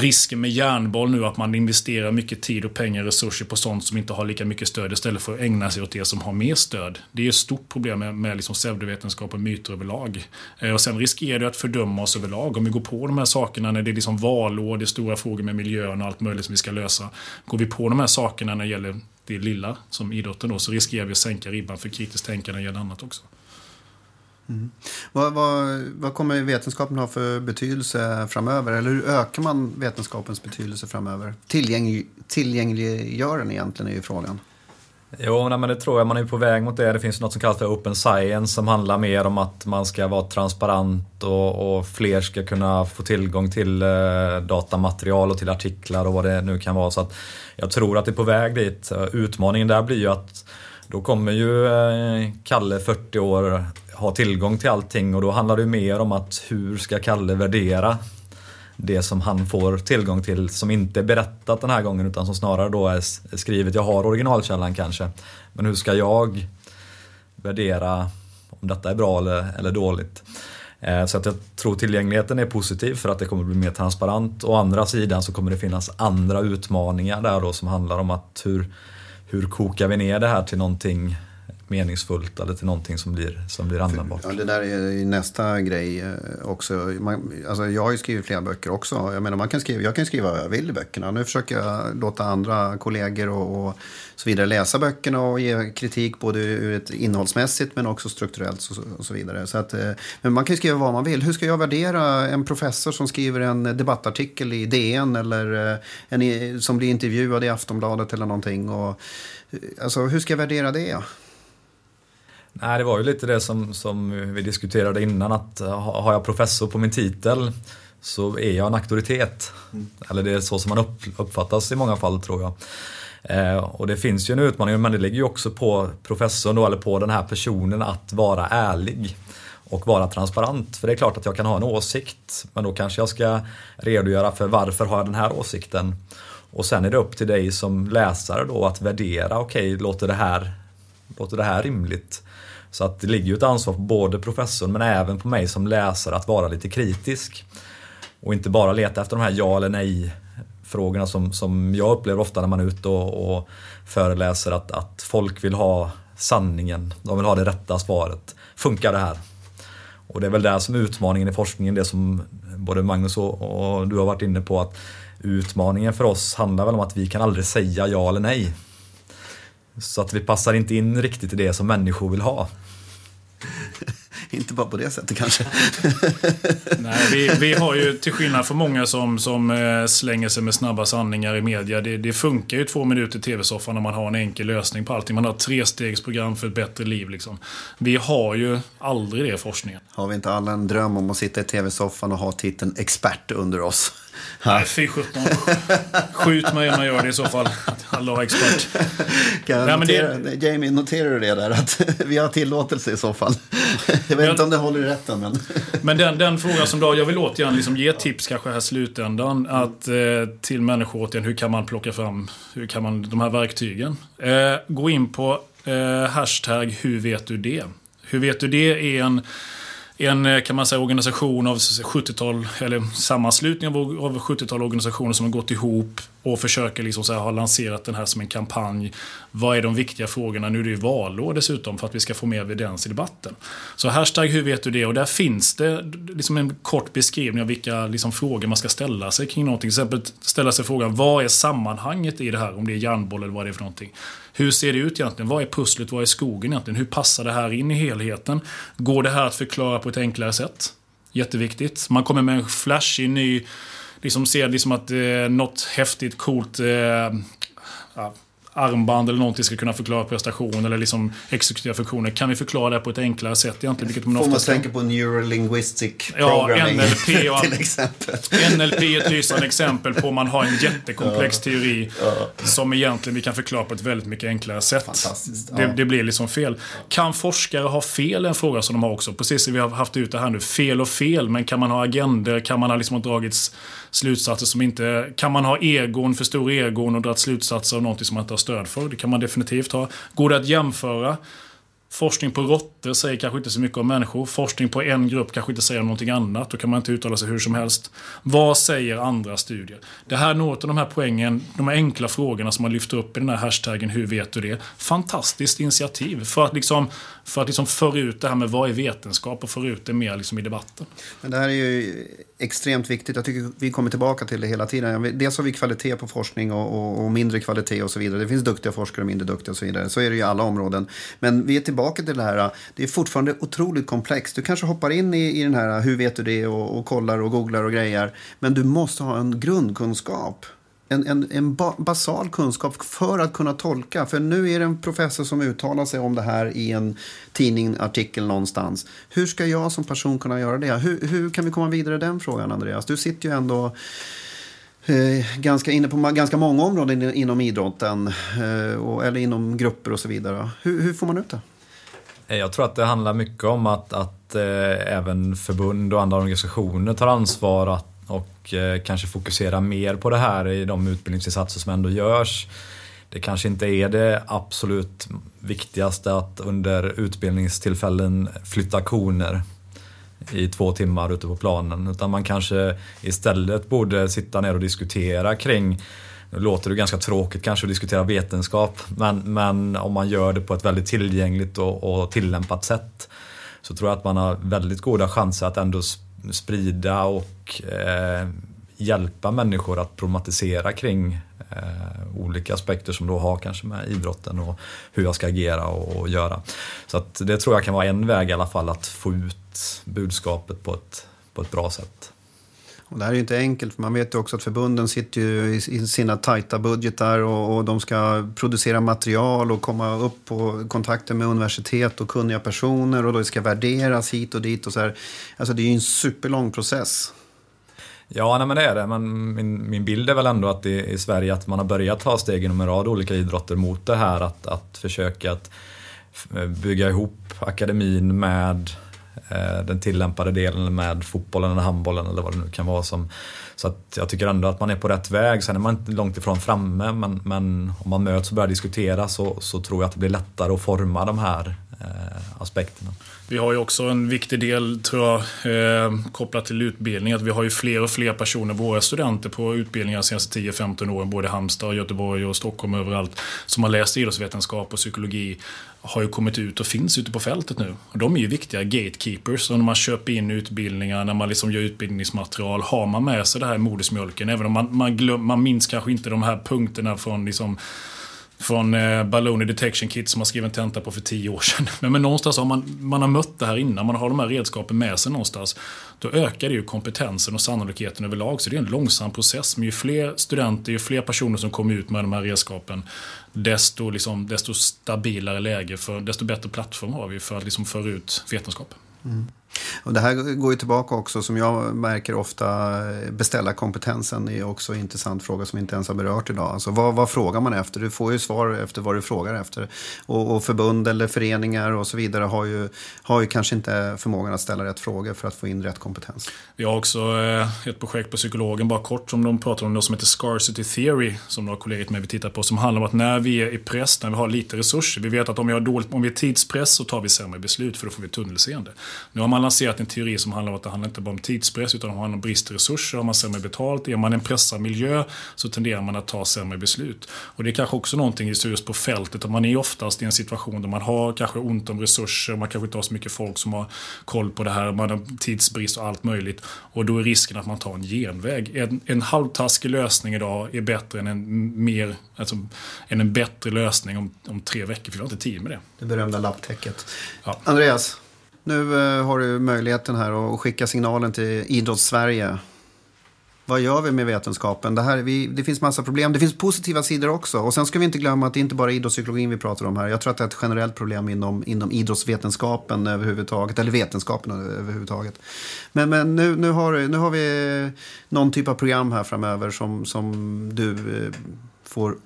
risken med järnboll nu att man investerar mycket tid och pengar och resurser på sånt som inte har lika mycket stöd istället för att ägna sig åt det som har mer stöd. Det är ett stort problem med, med liksom pseudovetenskap och myter överlag. Eh, och sen riskerar det att fördöma oss överlag. Om vi går på de här sakerna när det är liksom valår, det är stora frågor med miljön och allt möjligt som vi ska lösa. Går vi på de här sakerna när det gäller det lilla, som idrotten då, så riskerar vi att sänka ribban för kritiskt tänkande när det gäller annat också. Mm. Vad, vad, vad, kommer vetenskapen ha för betydelse framöver? Eller hur ökar man vetenskapens betydelse framöver? Tillgäng, tillgängliggör den egentligen är ju frågan. Jo, nej, men det tror jag. Man är på väg mot det. Det finns något som kallas för open science som handlar mer om att man ska vara transparent och, och fler ska kunna få tillgång till eh, datamaterial och till artiklar och vad det nu kan vara. Så att jag tror att det är på väg dit. Utmaningen där blir ju att då kommer ju eh, Kalle, 40 år, ha tillgång till allting och då handlar det mer om att hur ska Kalle värdera det som han får tillgång till som inte är berättat den här gången utan som snarare då är skrivet. Jag har originalkällan kanske. Men hur ska jag värdera om detta är bra eller, eller dåligt? Eh, så att jag tror tillgängligheten är positiv för att det kommer bli mer transparent. Å andra sidan så kommer det finnas andra utmaningar där då som handlar om att hur, hur kokar vi ner det här till någonting meningsfullt eller till någonting som blir, som blir användbart. Ja, det där är nästa grej eh, också. Man, alltså jag har ju skrivit flera böcker också. Jag menar, man kan skriva, jag kan skriva vad jag vill i böckerna. Nu försöker jag låta andra kollegor och, och så vidare läsa böckerna och ge kritik både ur ett innehållsmässigt men också strukturellt och, och så vidare. Så att, eh, men man kan skriva vad man vill. Hur ska jag värdera en professor som skriver en debattartikel i DN eller eh, en som blir intervjuad i Aftonbladet eller någonting? Och, alltså, hur ska jag värdera det? Nej, det var ju lite det som, som vi diskuterade innan att har jag professor på min titel så är jag en auktoritet. Mm. Eller det är så som man upp, uppfattas i många fall tror jag. Eh, och det finns ju en utmaning men det ligger ju också på professorn då, eller på den här personen att vara ärlig och vara transparent. För det är klart att jag kan ha en åsikt men då kanske jag ska redogöra för varför har jag den här åsikten. Och sen är det upp till dig som läsare då att värdera, okej okay, låter, det här, låter det här rimligt? Så att det ligger ju ett ansvar på både professorn men även på mig som läsare att vara lite kritisk. Och inte bara leta efter de här ja eller nej frågorna som, som jag upplever ofta när man är ute och, och föreläser att, att folk vill ha sanningen, de vill ha det rätta svaret. Funkar det här? Och det är väl där som utmaningen i forskningen, det som både Magnus och, och du har varit inne på, att utmaningen för oss handlar väl om att vi kan aldrig säga ja eller nej. Så att vi passar inte in riktigt i det som människor vill ha inte bara på det sättet kanske. <laughs> Nej, vi, vi har ju till skillnad från många som, som eh, slänger sig med snabba sanningar i media. Det, det funkar ju två minuter i tv-soffan när man har en enkel lösning på allting. Man har ett trestegsprogram för ett bättre liv. Liksom. Vi har ju aldrig det i forskningen. Har vi inte alla en dröm om att sitta i tv-soffan och ha titeln expert under oss? Nej, fy sjutton. Skjut mig om jag gör det i så fall. Allah expert. Kan Nej, notera, det... Jamie, noterar du det där? Att <laughs> vi har tillåtelse i så fall. <laughs> Jag vet inte om det håller i rätten. Men, <laughs> men den, den frågan som då, jag vill återigen liksom ge tips kanske här i slutändan. Att, eh, till människor återigen, hur kan man plocka fram hur kan man, de här verktygen? Eh, gå in på eh, hashtag hur vet du det? Hur vet du det är en en eh, kan man säga, organisation av 70-tal, eller sammanslutning av 70-tal organisationer som har gått ihop och försöker liksom så här, ha lanserat den här som en kampanj. Vad är de viktiga frågorna? Nu är det ju valår dessutom för att vi ska få mer evidens i debatten. Så hashtag hur vet du det? Och där finns det liksom en kort beskrivning av vilka liksom frågor man ska ställa sig kring någonting. Till exempel ställa sig frågan vad är sammanhanget i det här? Om det är järnboll eller vad det är för någonting. Hur ser det ut egentligen? Vad är pusslet? Vad är skogen egentligen? Hur passar det här in i helheten? Går det här att förklara på ett enklare sätt? Jätteviktigt. Man kommer med en flashig ny liksom ser liksom att eh, något häftigt, coolt eh, ja, armband eller någonting ska kunna förklara prestation eller liksom exekutiva funktioner. Kan vi förklara det på ett enklare sätt egentligen? Vilket man Får man tänka på neurolinguistic programming ja, NLP och, <laughs> till exempel. NLP är ett lysande exempel på man har en jättekomplex ja. teori ja. som egentligen vi kan förklara på ett väldigt mycket enklare sätt. Det, det, blir liksom fel. Kan forskare ha fel? En fråga som de har också. Precis som vi har haft ut det här nu. Fel och fel, men kan man ha agender? Kan man ha liksom dragits slutsatser som inte... Kan man ha egon, för stora egon och dragit slutsatser av någonting som man inte har stöd för? Det kan man definitivt ha. Går det att jämföra? Forskning på råttor säger kanske inte så mycket om människor. Forskning på en grupp kanske inte säger någonting annat. Då kan man inte uttala sig hur som helst. Vad säger andra studier? Det här är något av de här poängen, de här enkla frågorna som man lyfter upp i den här hashtaggen Hur vet du det? Fantastiskt initiativ för att liksom, för att liksom föra ut det här med vad är vetenskap och föra ut det mer liksom i debatten. Men det här är ju extremt viktigt. Jag tycker vi kommer tillbaka till det hela tiden. Dels har vi kvalitet på forskning och, och, och mindre kvalitet och så vidare. Det finns duktiga forskare och mindre duktiga och så vidare. Så är det ju i alla områden. Men vi är tillbaka till det här. Det är fortfarande otroligt komplext. Du kanske hoppar in i, i den här hur vet du det och, och kollar och googlar och grejer. Men du måste ha en grundkunskap en, en, en ba, basal kunskap för att kunna tolka. För nu är det en professor som uttalar sig om det här i en tidningartikel någonstans. Hur ska jag som person kunna göra det? Hur, hur kan vi komma vidare i den frågan, Andreas? Du sitter ju ändå eh, ganska inne på ganska många områden inom idrotten eh, och, eller inom grupper och så vidare. Hur, hur får man ut det? Eh, jag tror att det handlar mycket om att, att eh, även förbund och andra organisationer tar ansvar att, och eh, kanske fokusera mer på det här i de utbildningsinsatser som ändå görs. Det kanske inte är det absolut viktigaste att under utbildningstillfällen flytta koner i två timmar ute på planen. Utan man kanske istället borde sitta ner och diskutera kring nu låter det ganska tråkigt kanske att diskutera vetenskap, men, men om man gör det på ett väldigt tillgängligt och, och tillämpat sätt så tror jag att man har väldigt goda chanser att ändå sprida och eh, hjälpa människor att problematisera kring eh, olika aspekter som då har kanske med idrotten och hur jag ska agera och, och, göra. Så att det tror jag kan vara en väg i alla fall att få ut budskapet på ett, på ett bra sätt. Och det här är ju inte enkelt, för man vet ju också att förbunden sitter ju i sina tajta budgetar och, och de ska producera material och komma upp på kontakter med universitet och kunniga personer och då ska värderas hit och dit och så här. Alltså det är ju en superlång process. Ja, nej, men det är det. Men min, min bild är väl ändå att det, i Sverige att man har börjat ta steg inom en rad olika idrotter mot det här att, att försöka att bygga ihop akademin med Eh, den tillämpade delen med fotbollen eller handbollen eller vad det nu kan vara. Som, så att jag tycker ändå att man är på rätt väg. Sen är man inte långt ifrån framme men, men om man möts och börjar diskutera så, så tror jag att det blir lättare att forma de här eh, aspekterna. Vi har ju också en viktig del, tror jag, eh, kopplat till utbildning. Att vi har ju fler och fler personer, våra studenter på utbildningar de senaste 10-15 åren, både Halmstad, Göteborg och Stockholm överallt, som har läst idrottsvetenskap och psykologi, har ju kommit ut och finns ute på fältet nu. Och de är ju viktiga gatekeepers. Och när man köper in utbildningar, när man liksom gör utbildningsmaterial, har man med sig det här modersmjölken. Även om man, man, glöm, man minns kanske inte de här punkterna från liksom från eh, Baloney Detection Kit som man skrev en tenta på för tio år sedan. <laughs> Men, men någonstans har man, man har mött det här innan, man har de här redskapen med sig någonstans. Då ökar det ju kompetensen och sannolikheten överlag. Så det är en långsam process. Men ju fler studenter, ju fler personer som kommer ut med de här redskapen, desto, liksom, desto stabilare läge, för, desto bättre plattform har vi för att liksom föra ut vetenskap. Mm. Och det här går ju tillbaka också, som jag märker ofta, beställarkompetensen är också en intressant fråga som vi inte ens har berört idag. Alltså vad, vad frågar man efter? Du får ju svar efter vad du frågar efter. Och, och, förbund eller föreningar och så vidare har ju, har ju kanske inte förmågan att ställa rätt frågor för att få in rätt kompetens. Vi har också eh, ett projekt på psykologen, bara kort, som de pratar om, något som heter Scarcity Theory, som några kollegor med vi tittar på, som handlar om att när vi är i press, när vi har lite resurser, vi vet att om vi har dåligt, om vi är tidspress så tar vi sämre beslut för då får vi tunnelseende. Nu har man lanserat en teori som handlar om att det handlar inte bara om tidspress utan om brist på resurser. Har man sämre betalt, är man i en pressad miljö så tenderar man att ta sämre beslut. Och det är kanske också någonting just på fältet. Att man är oftast i en situation där man har kanske ont om resurser, man kanske inte har så mycket folk som har koll på det här, man har tidsbrist och allt möjligt. Och då är risken att man tar en genväg. En, en halvtaskig lösning idag är bättre än en, mer, alltså, än en bättre lösning om, om tre veckor, för vi har inte tid med det. Det berömda lapptäcket. Ja. Andreas, nu eh, har du möjligheten här att skicka signalen till Idrottssverige. Vad gör vi med vetenskapen? Det, här, vi, det finns massa problem. Det finns positiva sidor också. Och sen ska vi inte glömma att det inte bara är idrottspsykologin vi pratar om här. Jag tror att det är ett generellt problem inom, inom idrottsvetenskapen överhuvudtaget. Eller vetenskapen överhuvudtaget. Men, men nu, nu, har, nu har vi någon typ av program här framöver som, som du eh, får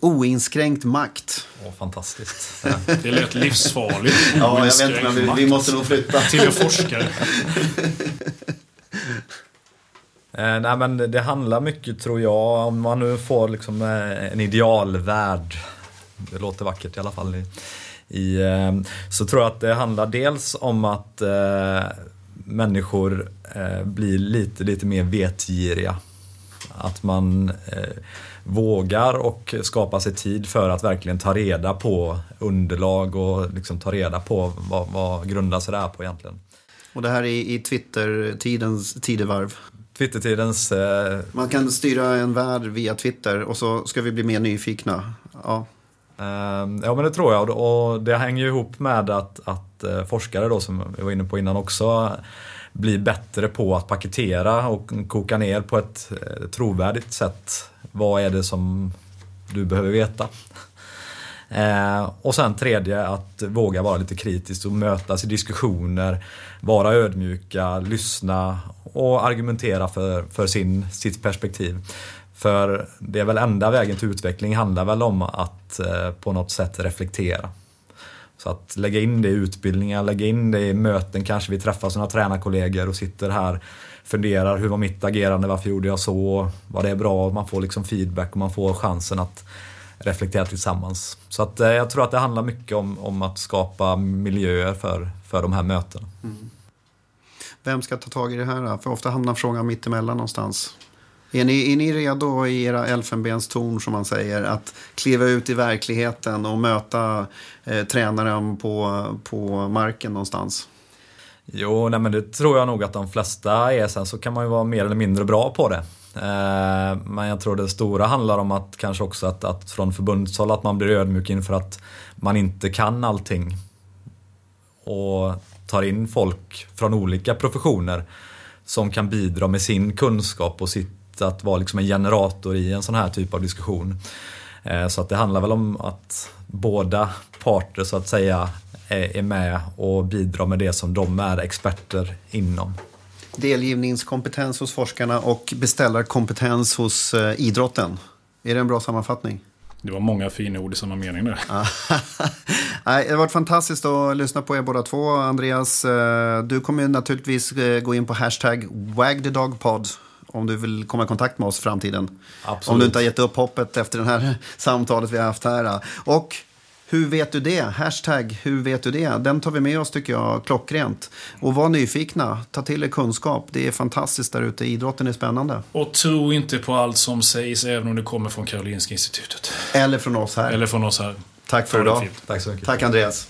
oinskränkt makt. Åh, fantastiskt. Det lät livsfarligt. <laughs> ja, jag vet inte, men vi, vi måste nog flytta. Till en forskare. <laughs> Eh, nej men det handlar mycket tror jag, om man nu får liksom eh, en idealvärld. Det låter vackert i alla fall. I, i eh, så tror jag att det handlar dels om att eh, människor eh, blir lite, lite mer vetgiriga. Att man eh, vågar och skapa sig tid för att verkligen ta reda på underlag och liksom ta reda på vad, vad grundar sig det här på egentligen. Och det här är i Twitter-tidens tidevarv? Twittertidens... Eh... Man kan styra en värld via Twitter och så ska vi bli mer nyfikna. Ja. Uh, ja men det tror jag och det hänger ju ihop med att, att uh, forskare då som vi var inne på innan också bli bättre på att paketera och koka ner på ett eh, trovärdigt sätt. Vad är det som du behöver veta? <laughs> Eh, och sen tredje, att våga vara lite kritisk och mötas i diskussioner, vara ödmjuka, lyssna och argumentera för, för sin, sitt perspektiv. För det är väl enda vägen till utveckling handlar väl om att eh, på något sätt reflektera. Så att lägga in det i utbildningar, lägga in det i möten, kanske vi träffar några tränarkollegor och sitter här funderar, hur var mitt agerande, varför gjorde jag så, var det bra? Man får liksom feedback och man får chansen att reflektera tillsammans. Så att, eh, jag tror att det handlar mycket om, om att skapa miljöer för, för de här mötena. Mm. Vem ska ta tag i det här? För ofta hamnar frågan mittemellan någonstans. Är ni, är ni redo i era elfenbenstorn som man säger att kliva ut i verkligheten och möta eh, tränaren på, på marken någonstans? Jo, nej, men det tror jag nog att de flesta är. Sen så kan man ju vara mer eller mindre bra på det. Eh, men jag tror det stora handlar om att kanske också att, att från förbundshåll att man blir ödmjuk inför att man inte kan allting. Och tar in folk från olika professioner som kan bidra med sin kunskap och sitt att vara liksom en generator i en sån här typ av diskussion. Eh, så att det handlar väl om att båda parter så att säga är med och bidrar med det som de är experter inom delgivningskompetens hos forskarna och beställarkompetens hos eh, idrotten. Är det en bra sammanfattning? Det var många fina ord i samma mening där. det har varit fantastiskt att lyssna på er båda två. Andreas, eh, du kommer naturligtvis gå in på hashtag wagthedogpod om du vill komma i kontakt med oss i framtiden. Absolut. Om du inte har gett upp hoppet efter det här <laughs> samtalet vi har haft här. Och hur vet du det? Hashtag hur vet du det? Den tar vi med oss tycker jag klockrent. Och var nyfikna, ta till er kunskap. Det är fantastiskt där ute, idrotten är spännande. Och tro inte på allt som sägs även om det kommer från Karolinska Institutet. Eller från oss här. Eller från oss här. Tack för idag. Tack så mycket. Tack Andreas.